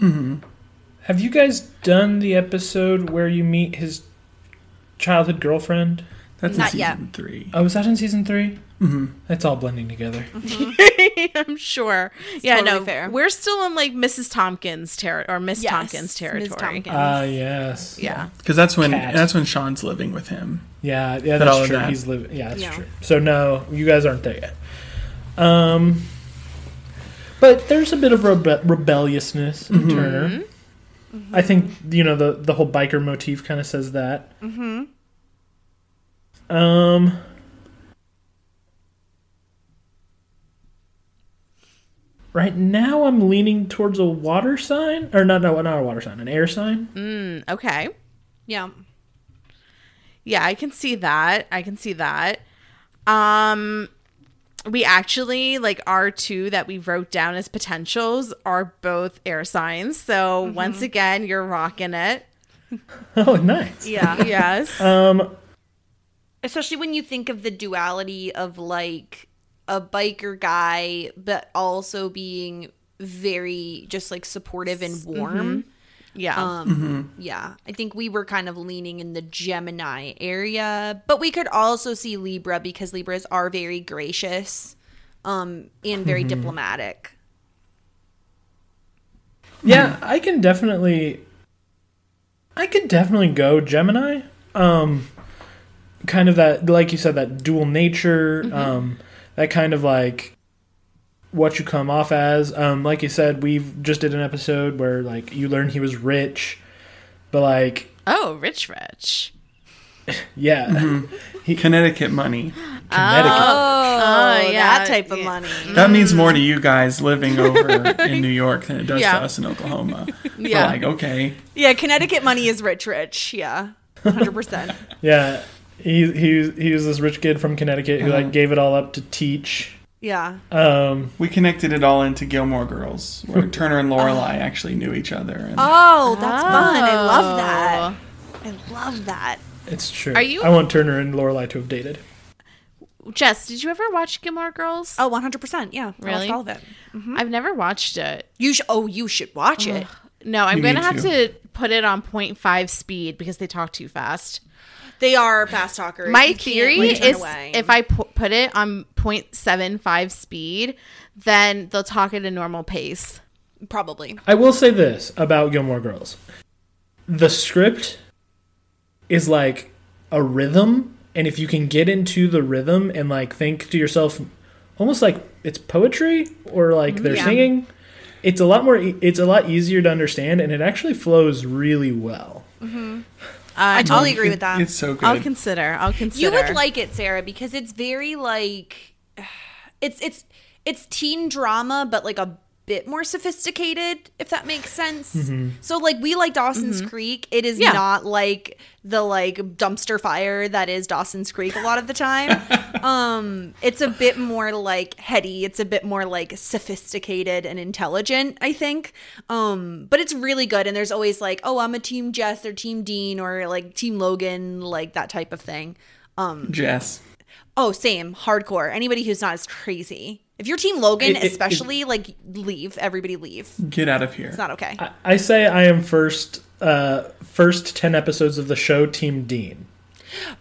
Have you guys done the episode where you meet his childhood girlfriend? That's Not in yet. season three. Oh, was that in season 3 Mm-hmm. It's all blending together. I'm sure. yeah, totally no, fair. we're still in like Mrs. Tompkins territory or Miss Yes, Tompkins Ms. territory. Tompkins. Ah, yes. Yeah. Because that's when Cat. that's when Shawn's living with him. Yeah, yeah, that's of true. that. He's living. Yeah, that's Yeah. true. So no, you guys aren't there yet. Um, but there's a bit of rebe- rebelliousness in Turner. I think you know the the whole biker motif kind of says that. Mm-hmm. Um. Right now, I'm leaning towards a water sign, or not, no, not a water sign, an air sign. Okay. Yeah. Yeah, I can see that. I can see that. Um we actually like our two that we wrote down as potentials are both air signs. So once again, you're rocking it. Oh, nice. Yeah. Yes. Um, especially when you think of the duality of like a biker guy but also being very just like supportive and warm yeah. um yeah i think we were kind of leaning in the gemini area but we could also see libra because libras are very gracious um and very diplomatic Yeah, I can definitely I could definitely go Gemini. Um kind of that like you said that dual nature, um that kind of like what you come off as. Um like you said, we've just did an episode where like you learn he was rich, but like oh, rich rich. yeah. he Connecticut money. Connecticut. oh, yeah, that type of yeah. money That means more to you guys living over in New York than it does Yeah. to us in Oklahoma. Yeah. We're like, okay. yeah connecticut money is rich rich yeah 100% Yeah. He he he was this rich kid from Connecticut who like gave it all up to teach. Yeah Um We connected it all into Gilmore Girls, where Turner and Lorelai actually knew each other. And oh that's fun i love Oh. that i love that it's true. Are you- I want Turner and Lorelai to have dated. Jess, did you ever watch Gilmore Girls? Oh, 100%. Yeah. I Really? watched all of it. I've never watched it. You sh- oh, you should watch it. No, I'm You going to have to. to put it on 0.5 speed because they talk too fast. They are fast talkers. My You can't, theory like, is away. if I pu- put it on 0.75 speed, then they'll talk at a normal pace. probably. I will say this about Gilmore Girls. The script is like a rhythm, and if you can get into the rhythm and like think to yourself almost like it's poetry or like they're Yeah. singing, it's a lot more e- it's a lot easier to understand and it actually flows really well. Mm-hmm. I um, totally agree with that. It's so good. I'll consider. I'll consider. you would like it, Sarah, because it's very like it's it's it's teen drama, but like a bit more sophisticated, if that makes sense. So like we like Dawson's Creek. It is Yeah. not like the like dumpster fire that is Dawson's Creek a lot of the time. um it's a bit more like heady, it's a bit more like sophisticated and intelligent, I think. Um but it's really good and there's always like, oh, I'm a team Jess or team Dean or like team Logan, like that type of thing. Um Jess. Oh, same. Hardcore. Anybody who's not as crazy. If you're Team Logan, It- it- especially, like, leave. Everybody leave. Get out of here. It's not okay. I, I say I am first uh first 10 episodes of the show team Dean.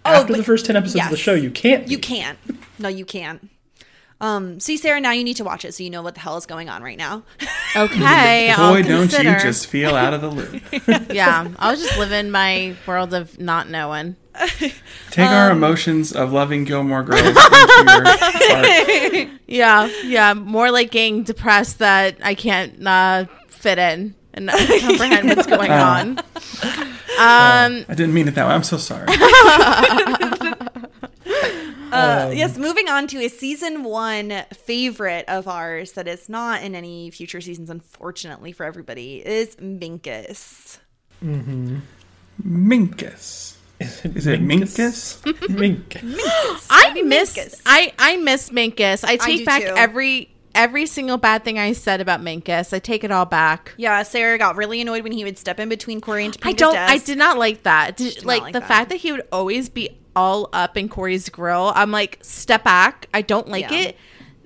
Oh, After the first 10 episodes of the show, you can't. you can't. No, you can't. Um, see, Sarah, now you need to watch it so you know what the hell is going on right now. Okay. I'll Boy, don't consider. you just feel out of the loop. Yeah. I was just living my world of not knowing. Take Um, our emotions of loving Gilmore Girls into your. Yeah. Yeah. More like getting depressed that I can't uh, fit in and not comprehend what's going on. Um, I didn't mean it that way. I'm so sorry. Uh, yes, moving on to a season one favorite of ours that is not in any future seasons, unfortunately for everybody, is Minkus. Mm-hmm. Minkus. Is it, is it Minkus? Mink. I miss Minkus. I I miss Minkus. I take do back too. every every single bad thing I said about Minkus. I take it all back. Yeah, Sarah got really annoyed when he would step in between Cory and I don't. I did not like that. Did- did like, not like the that. fact that he would always be all up in Cory's grill. I'm like, step back. I don't like Yeah. it.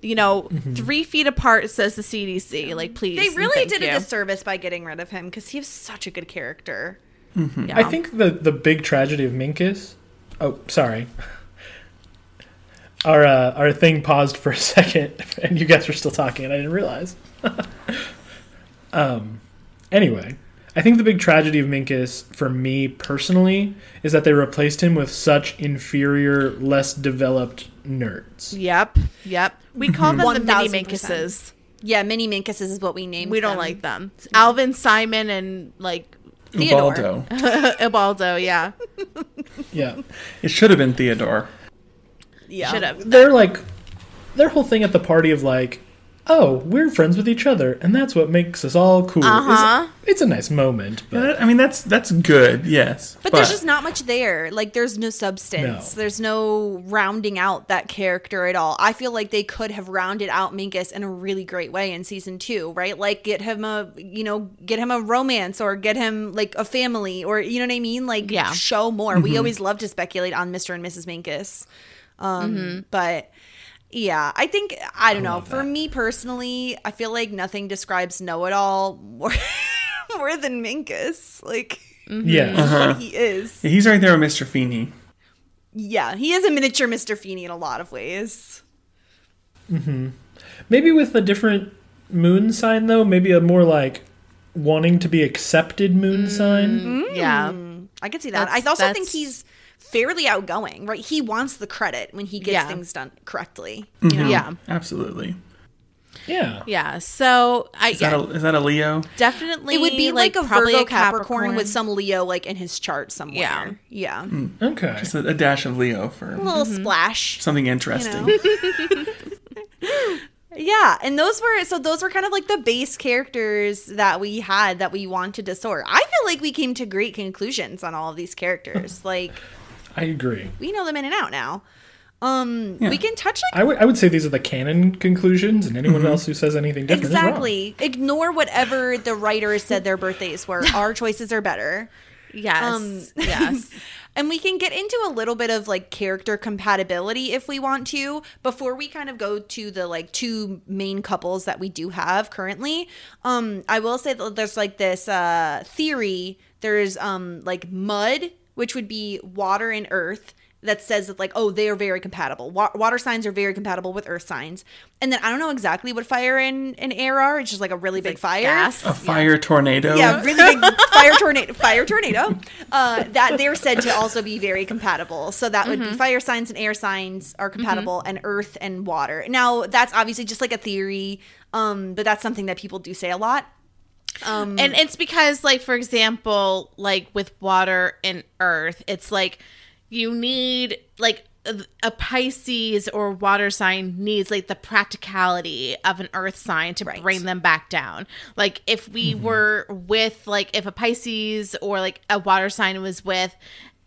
You know, mm-hmm. three feet apart says the CDC. Like, please. They really did you. a disservice by getting rid of him because he was such a good character. Yeah. I think the the big tragedy of Minkus. Oh, sorry. Our uh, our thing paused for a second, and you guys were still talking, and I didn't realize. um. Anyway, I think the big tragedy of Minkus for me personally is that they replaced him with such inferior, less developed nerds. Yep. Yep. We call them the mini 1000%. Minkuses. Yeah, mini Minkuses is what we named. Them. We don't them. like them. Alvin, Simon, and like Theodore. Ubaldo. Ibaldo. Yeah. Yeah, It should have been Theodore. Yeah, Should have. they're like their whole thing at the party of like, oh, we're friends with each other, and that's what makes us all cool. Uh-huh. It's, it's a nice moment, but I mean, that's that's good, yes. But, there's just not much there. Like there's no substance. No. There's no rounding out that character at all. I feel like they could have rounded out Minkus in a really great way in season two, right? Like get him a you know, get him a romance or get him like a family or you know what I mean? Like Yeah. show more. We always love to speculate on Mr. and Mrs. Minkus. Um Mm-hmm. but yeah, I think I don't know. For me personally, I feel like nothing describes know it all more more than Minkus. Like yeah. what uh-huh. he is. Yeah, he's right there with Mr. Feeney. Yeah, he is a miniature Mr. Feeney in a lot of ways. Mm-hmm. Maybe with a different moon sign though, maybe a more like wanting to be accepted moon sign. Mm. Yeah. I could see that. That's- I also think he's fairly outgoing, right? He wants the credit when he gets Yeah. things done correctly. Mm-hmm. Yeah. Absolutely. Yeah. Yeah. So I Is that yeah, a, is that a Leo? definitely It would be like, a probably Virgo Capricorn. with some Leo like in his chart somewhere. Yeah. somewhere. Yeah. Hmm. Okay. Just a, a dash of Leo for A little mm-hmm. splash. something interesting. know? Yeah, and those were so those were kind of like the base characters that we had that we wanted to sort. I feel like we came to great conclusions on all of these characters. like I agree. we know them in and out now. Um, we can touch like I would I would say these are the canon conclusions, and anyone else who says anything different is wrong. exactly ignore whatever the writers said their birthdays were. Our choices are better. Yes. Um, yes. And we can get into a little bit of like character compatibility if we want to before we kind of go to the like two main couples that we do have currently. Um I will say that there's like this uh theory there's um like mud which would be water and earth that says that like oh they are very compatible. Wa- water signs are very compatible with earth signs. And then I don't know exactly what fire and, and air are. It's just like a really big fire. gas. A fire tornado. Yeah, really big fire tornado. Fire tornado. Uh, that they're said to also be very compatible. So that would be fire signs and air signs are compatible, and earth and water. Now that's obviously just like a theory, um, but that's something that people do say a lot. Um, and it's because like for example like with water and earth it's like you need like a a pisces or water sign needs like the practicality of an earth sign to Right. bring them back down like if we were with like if a pisces or like a water sign was with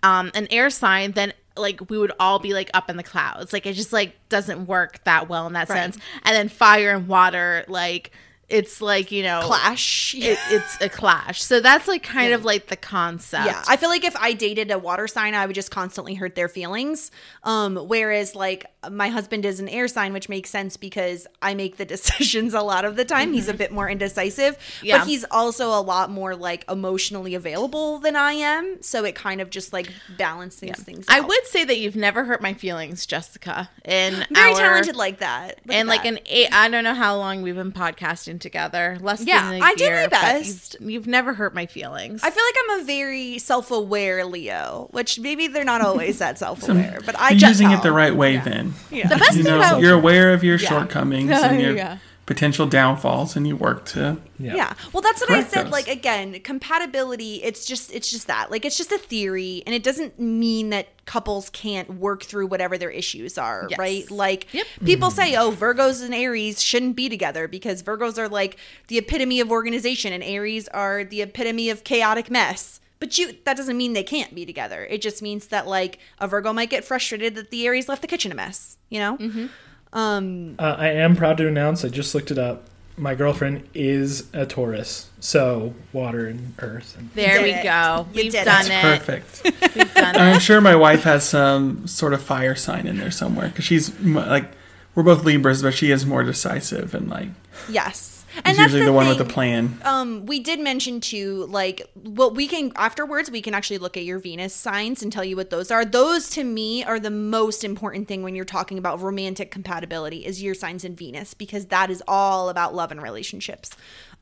um an air sign then like we would all be like up in the clouds like it just like doesn't work that well in that Right. sense and then fire and water like it's like you know clash. it, it's a clash. So that's like kind of like the concept. Yeah, I feel like if I dated a water sign, I would just constantly hurt their feelings. Um, whereas like my husband is an air sign, which makes sense because I make the decisions a lot of the time. He's a mm-hmm. bit more indecisive, Yeah. but he's also a lot more like emotionally available than I am. So it kind of just like balances things. Out. I would say that you've never hurt my feelings, Jessica. And very our, talented like that. Look and like that. an eight. I don't know how long we've been podcasting together. Less Yeah, than a I did my year, best. You've, you've never hurt my feelings. I feel like I'm a very self-aware Leo, which maybe they're not always that self-aware, but I You're just using it the right way then. Yeah. the best You thing know, about you're aware of your shortcomings and your Yeah. potential downfalls, and you work to. Yeah. Yeah. Well, that's what I said. those. Like again, compatibility. It's just it's just that. Like it's just a theory, and it doesn't mean that couples can't work through whatever their issues are. Yes. Right. Like Yep. people say, oh, Virgos and Aries shouldn't be together because Virgos are like the epitome of organization, and Aries are the epitome of chaotic mess. But you that doesn't mean they can't be together. It just means that like a Virgo might get frustrated that the Aries left the kitchen a mess. You know. Mm-hmm. Um. Uh, I am proud to announce, I just looked it up. My girlfriend is a Taurus. So water and earth. And there we it. go. You We've did it. done That's it. Perfect. We've done it. I'm sure my wife has some sort of fire sign in there somewhere because she's like, we're both Libras, but she is more decisive and like, Yes. And that's usually the, one with the thing. plan. um we did mention too like what we can afterwards we can actually look at your venus signs and tell you what those are those to me are the most important thing when you're talking about romantic compatibility is your signs in venus because that is all about love and relationships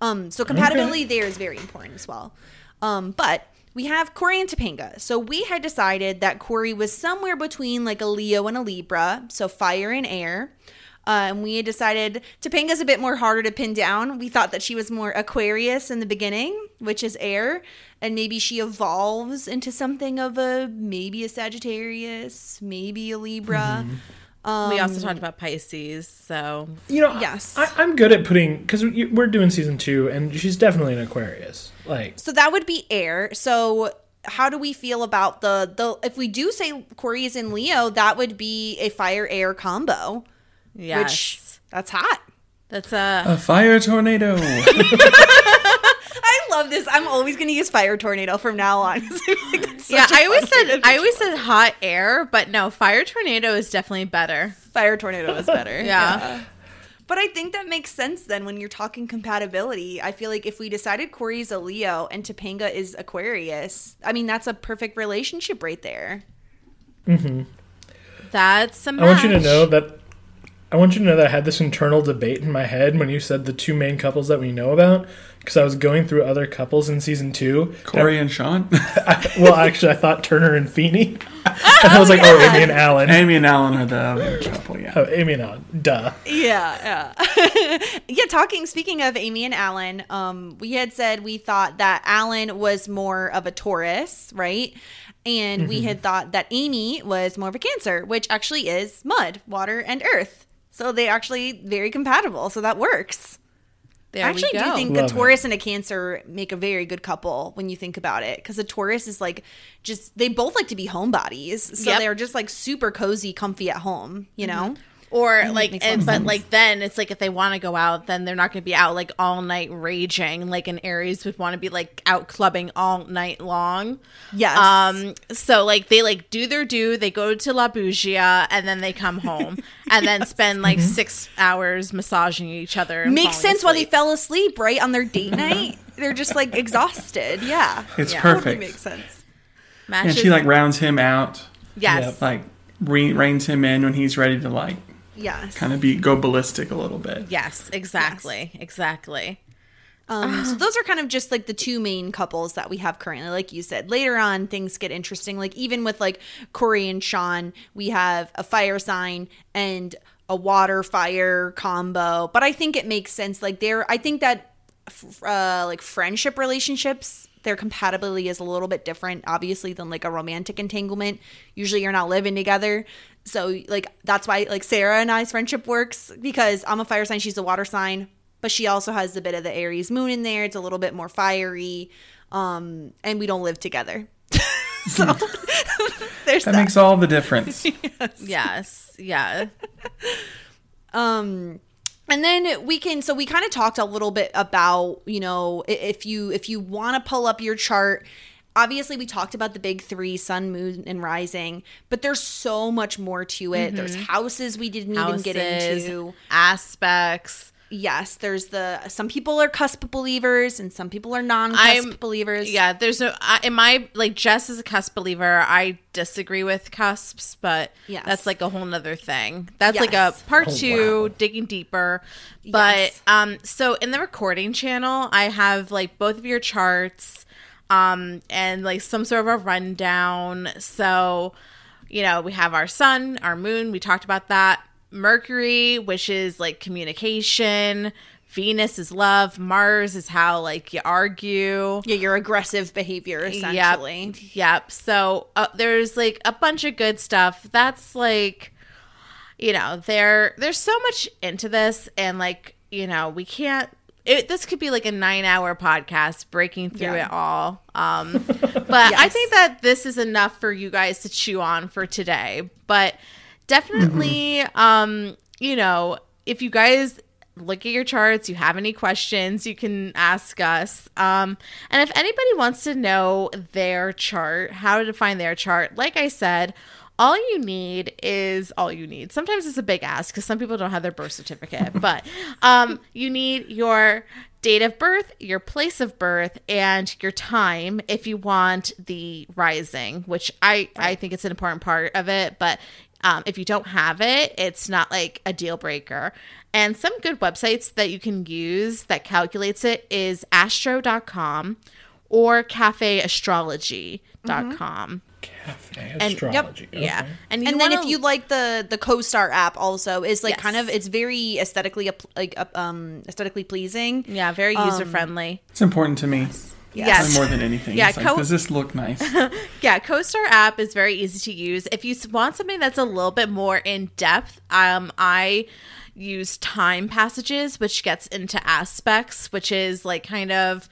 um so compatibility there is very important as well um but we have Cory and Topanga. So we had decided that Cory was somewhere between like a Leo and a Libra, so fire and air. Uh, and we had decided Topanga's a bit more harder to pin down. We thought that she was more Aquarius in the beginning, which is air, and maybe she evolves into something of a maybe a Sagittarius, maybe a Libra. we also talked about Pisces, so You know, Yes. I, I'm good at putting because we're doing season two, and she's definitely an Aquarius. Like, So that would be air. So how do we feel about the the if we do say Cory is in Leo, that would be a fire air combo, yes, which that's hot. that's a A fire tornado. I love this. I'm always going to use fire tornado from now on. yeah. I always said I always said hot air, but no, fire tornado is definitely better. fire tornado is better. Yeah. But I think that makes sense then when you're talking compatibility. I feel like if we decided Cory's a Leo and Topanga is Aquarius, I mean that's a perfect relationship right there. Mm-hmm. That's a I want you to know that. I want you to know that I had this internal debate in my head when you said the two main couples that we know about, because I was going through other couples in season two. Cory and Shawn. Well, actually, I thought Turner and Feeney. and I was like, oh, Amy and Alan. Amy and Alan are the other couple, yeah. Oh, Amy and Alan. Duh. Yeah, yeah. yeah, talking speaking of Amy and Alan, um, we had said we thought that Alan was more of a Taurus, right? And we had thought that Amy was more of a Cancer, which actually is mud, water, and earth. So they actually very compatible. So that works. There I actually we do think Love a Taurus and a Cancer make a very good couple when you think about it. Because a Taurus is like just they both like to be homebodies, so Yep. they're just like super cozy, comfy at home. You mm-hmm. know. Or like, makes a lot and, but sense. like then it's like if they want to go out, then they're not going to be out like all night raging. Like an Aries would want to be like out clubbing all night long. Yes. Um. So like they like do their do. They go to La Bougia and then they come home and then spend like mm-hmm. six hours massaging each other. Makes falling sense why they fell asleep, right? On their date mm-hmm. night. They're just like exhausted. Yeah. It's Yeah. Totally perfect. makes sense. And she like rounds him out, yes. like re- reins him in when he's ready to like Yes. kind of be go ballistic a little bit. Yes. Exactly. Exactly. Um, so those are kind of just like the two main couples that we have currently. Like you said, later on things get interesting. Like even with like Cory and Shawn, we have a fire sign and a water fire combo. But I think it makes sense. Like they're, I think that f- uh, like friendship relationships, their compatibility is a little bit different, obviously, than like a romantic entanglement. Usually you're not living together. So like that's why like Sarah and I's friendship works because I'm a fire sign, she's a water sign, but she also has a bit of the Aries moon in there. It's a little bit more fiery. Um, and we don't live together. so there's That that. makes all the difference. Yes. Yeah. um and then we can so we kind of talked a little bit about you know if you if you want to pull up your chart obviously we talked about the big three sun moon and rising but there's so much more to it there's houses we didn't even get into aspects. yes there's the some people are cusp believers and some people are non-cusp I'm- believers Yeah, there's no. I, in my like Jess is a cusp believer. I disagree with cusps, but Yes. that's like a whole nother thing. That's like a part Oh, two, wow. digging deeper. But Yes. um, so in the recording channel, I have like both of your charts, um, and like some sort of a rundown. So, you know, we have our sun, our moon. We talked about that. Mercury, which is like communication. Venus is love. Mars is how like you argue. yeah your aggressive behavior essentially Yep. Yep. So uh, there's like a bunch of good stuff. That's like, you know, there there's so much into this, and like, you know, we can't. It, this could be like a nine-hour podcast breaking through Yeah. it all. Um, but I think that this is enough for you guys to chew on for today. But definitely, um, you know, if you guys look at your charts, you have any questions, you can ask us. Um, and if anybody wants to know their chart, how to find their chart, like I said, all you need is all you need. Sometimes it's a big ask because some people don't have their birth certificate, but um, you need your date of birth, your place of birth, and your time if you want the rising, which I I think it's an important part of it. But um, if you don't have it, it's not like a deal breaker. And some good websites that you can use that calculates it is astro.com or cafeastrology.com. Cafe And- astrology. Yeah. okay. And, and then if wanna- you like the the co-star app also is like Yes. kind of it's very aesthetically like um aesthetically pleasing Yeah, very user friendly. It's important to me. Yes. Probably more than anything. Yeah, It's like, co- does this look nice? Yeah, CoStar app is very easy to use. If you want something that's a little bit more in depth, um, I use TimePassages, which gets into aspects, which is like kind of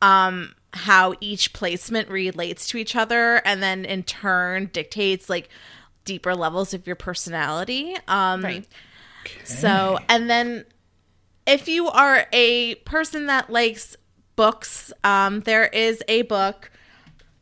um how each placement relates to each other, and then in turn dictates like deeper levels of your personality. Um, Right. So, and then if you are a person that likes books, um, there is a book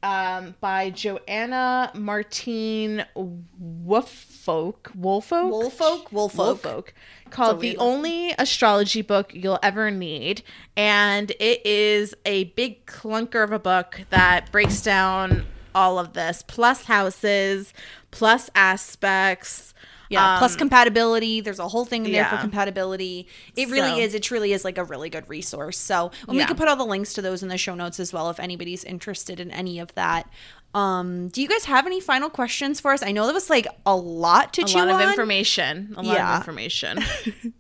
um, by Joanna Martine Wolfolk, Wolfolk, Woolfolk? Woolfolk. Woolfolk, called "The Only Astrology Book You'll Ever Need," and it is a big clunker of a book that breaks down all of this, plus houses, plus aspects. yeah plus um, compatibility. There's a whole thing in there for compatibility. It So- really is it truly is like a really good resource. So and we Yeah. could put all the links to those in the show notes as well if anybody's interested in any of that um do you guys have any final questions for us i know that was like a lot to a chew lot of on information. A lot Yeah. of information.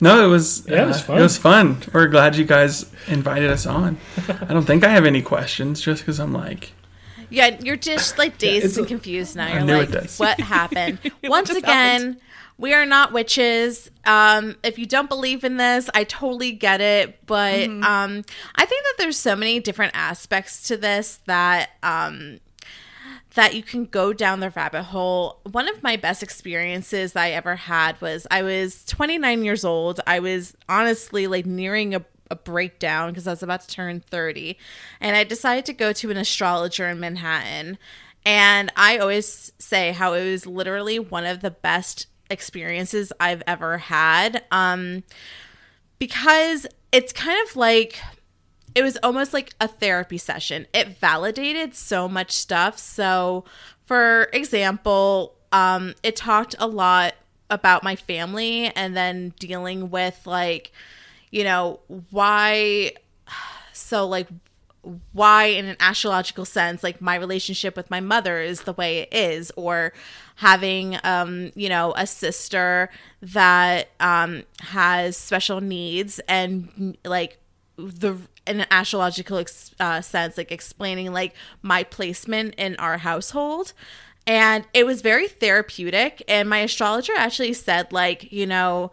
No, it was. Yeah, it was uh, fun. It was fun. We're glad you guys invited us on. I don't think I have any questions, just because I'm like, Yeah, you're just like dazed it's and confused now. I You're knew like, it does. what happened? Once just again, happened? We are not witches. Um, if you don't believe in this, I totally get it. But Mm-hmm. um, I think that there's so many different aspects to this that um, that you can go down the rabbit hole. One of my best experiences that I ever had was I was 29 years old. I was honestly like nearing a, a breakdown because I was about to turn 30. And I decided to go to an astrologer in Manhattan. And I always say how it was literally one of the best experiences I've ever had. Um, because it's kind of like it was almost like a therapy session. It validated so much stuff. So, for example, um, it talked a lot about my family and then dealing with like, you know, why. So, like, why in an astrological sense like my relationship with my mother is the way it is or having um you know a sister that um has special needs and like the in an astrological ex- uh, sense like explaining like my placement in our household. And it was very therapeutic. And my astrologer actually said like you know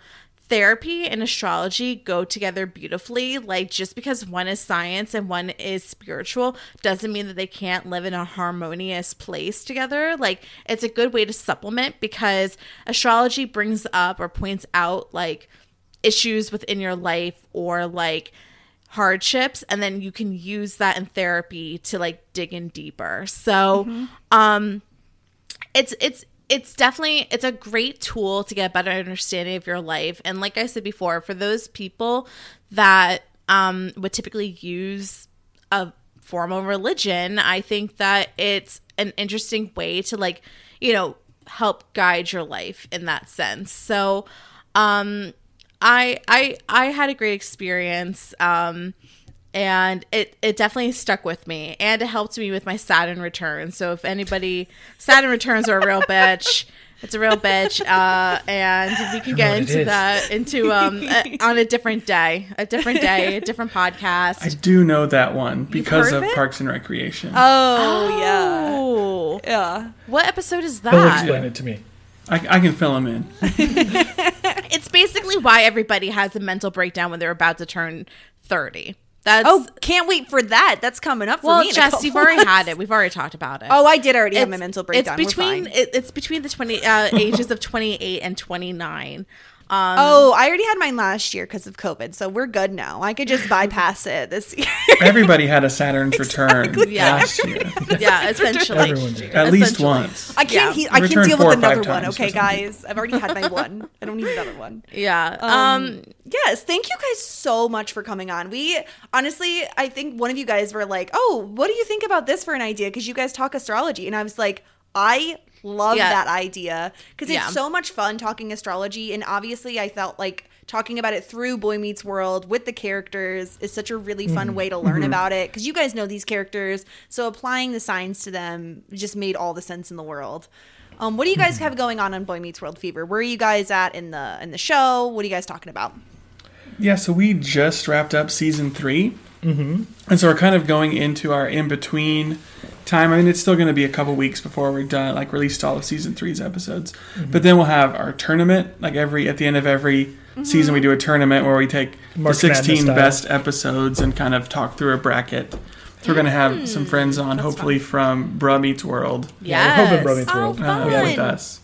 therapy and astrology go together beautifully. Like, just because one is science and one is spiritual doesn't mean that they can't live in a harmonious place together. Like, it's a good way to supplement because astrology brings up or points out like issues within your life or like hardships and then you can use that in therapy to like dig in deeper. So um it's it's it's definitely it's a great tool to get a better understanding of your life. And like i said before for those people that um would typically use a form of religion i think that it's an interesting way to like you know help guide your life in that sense. So um i i i had a great experience um and it it definitely stuck with me and it helped me with my saturn returns so if anybody saturn returns are a real bitch it's a real bitch uh and we can get into that into um a- on a different day a different day a different podcast I do know that one because of of it? Parks and Recreation. Oh, yeah. oh Yeah. what episode is He'll that explain it to me. I, I can fill them in. it's basically why everybody has a mental breakdown when they're about to turn 30 that's Oh, can't wait for that. That's coming up for well me. jess you've already had it we've already talked about it Oh, I did already have my mental breakdown. It's between it, it's between the twenty uh, ages of twenty eight and twenty nine. Um, Oh, I already had mine last year because of COVID, so we're good now. I could just bypass it this year. Everybody had a Saturn's return Yeah. last year. yeah, essentially. Everyone did. At least once. I can't. Yeah. He, I can't deal with another one. Okay, guys, I've already had my one. I don't need another one. Yeah. Um, Um, yes, thank you guys so much for coming on. We honestly, I think one of you guys were like, "Oh, what do you think about this for an idea?" Because you guys talk astrology, and I was like, "I love Yeah. that idea because it's Yeah. so much fun talking astrology." And obviously, I felt like talking about it through Boy Meets World with the characters is such a really fun mm-hmm. way to learn mm-hmm. about it because you guys know these characters, so applying the signs to them just made all the sense in the world. Um, what do you guys mm-hmm. have going on on Boy Meets World Fever? Where are you guys at in the in the show? What are you guys talking about? Yeah, so we just wrapped up season 3 Mm-hmm. And so we're kind of going into our in between time. I mean, it's still going to be a couple weeks before we're done, like released all of season three's episodes. But then we'll have our tournament. Like every at the end of every season, we do a tournament where we take March the 16 best episodes and kind of talk through a bracket. So we're going to have some friends on, hopefully from Bruh Meets World Yeah, we're hoping yes. Bro Meets Oh, World. uh, fun. with us.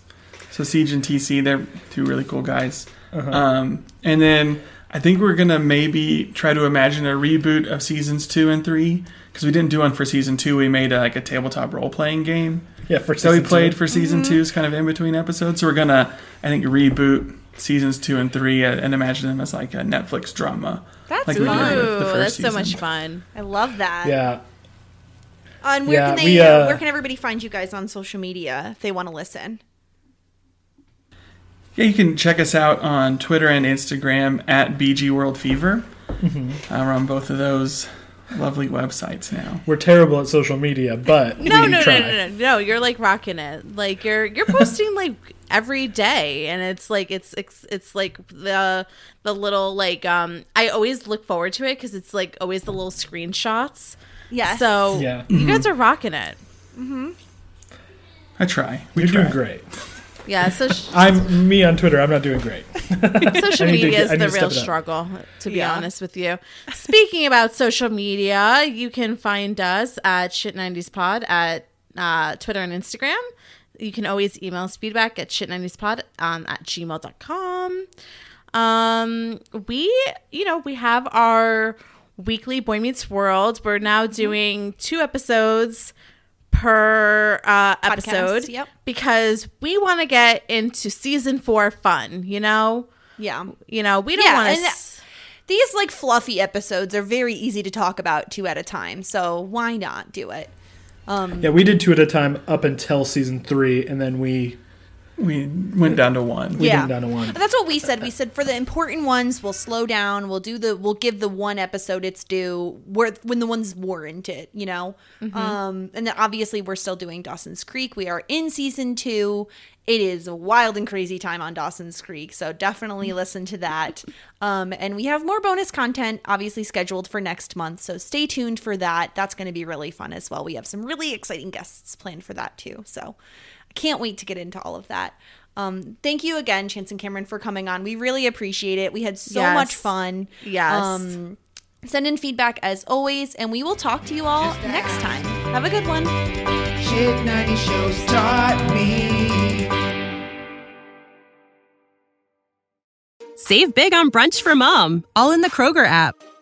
So Siege and TC, they're two really cool guys. Uh-huh. Um, and then I think we're gonna maybe try to imagine a reboot of seasons two and three because we didn't do one for season two. We made a, like a tabletop role playing game Yeah, for that we played two. for season Mm-hmm. two's kind of in between episodes. So we're gonna I think reboot seasons two and three uh, and imagine them as like a Netflix drama. That's like fun. Ooh, first that's so much fun. I love that. Yeah, Uh, and where Yeah, can they? we, uh, uh, where can everybody find you guys on social media if they want to listen? Yeah, you can check us out on Twitter and Instagram at BG World Fever. Mm-hmm. Uh, we're on both of those lovely websites now. we're terrible at social media, but No, we no, no, try. no, no, no. You're like rocking it. Like you're you're posting like every day, and it's like it's it's it's like the the little like um. I always look forward to it because it's like always the little screenshots. Yeah. So Yeah. you guys are rocking it. Hmm. I try. We You're try. doing great. Yeah. So sh- I'm me on Twitter. I'm not doing great. social I to media is the real step it up. struggle, to be Yeah. honest with you. Speaking about social media, you can find us at Shit90spod at uh, Twitter and Instagram. You can always email us feedback at shit90spod um, at gmail.com. Um, we, you know, we have our weekly Boy Meets World. We're now Mm-hmm. doing two episodes per uh, episode yep. because we want to get into season four fun, you know? yeah. You know, we don't Yeah, want and to. These like fluffy episodes are very easy to talk about two at a time, so why not do it? Um, Yeah, we did two at a time up until season three, and then we We went down to one. we yeah, did down to one. And that's what we said. We said for the important ones, we'll slow down. We'll do the. We'll give the one episode its due where when the ones warrant it. You know. Um, and then obviously we're still doing Dawson's Creek. We are in season two. It is a wild and crazy time on Dawson's Creek, so definitely listen to that. Um, and we have more bonus content obviously scheduled for next month, so stay tuned for that. That's going to be really fun as well. We have some really exciting guests planned for that too. So I can't wait to get into all of that. Um, thank you again, Chance and Cameron, for coming on. We really appreciate it. We had so Yes. much fun. Yes. Um, send in feedback as always, and we will talk to you all next time. Have a good one. Shit 90 shows taught me. Save big on brunch for mom, all in the Kroger app.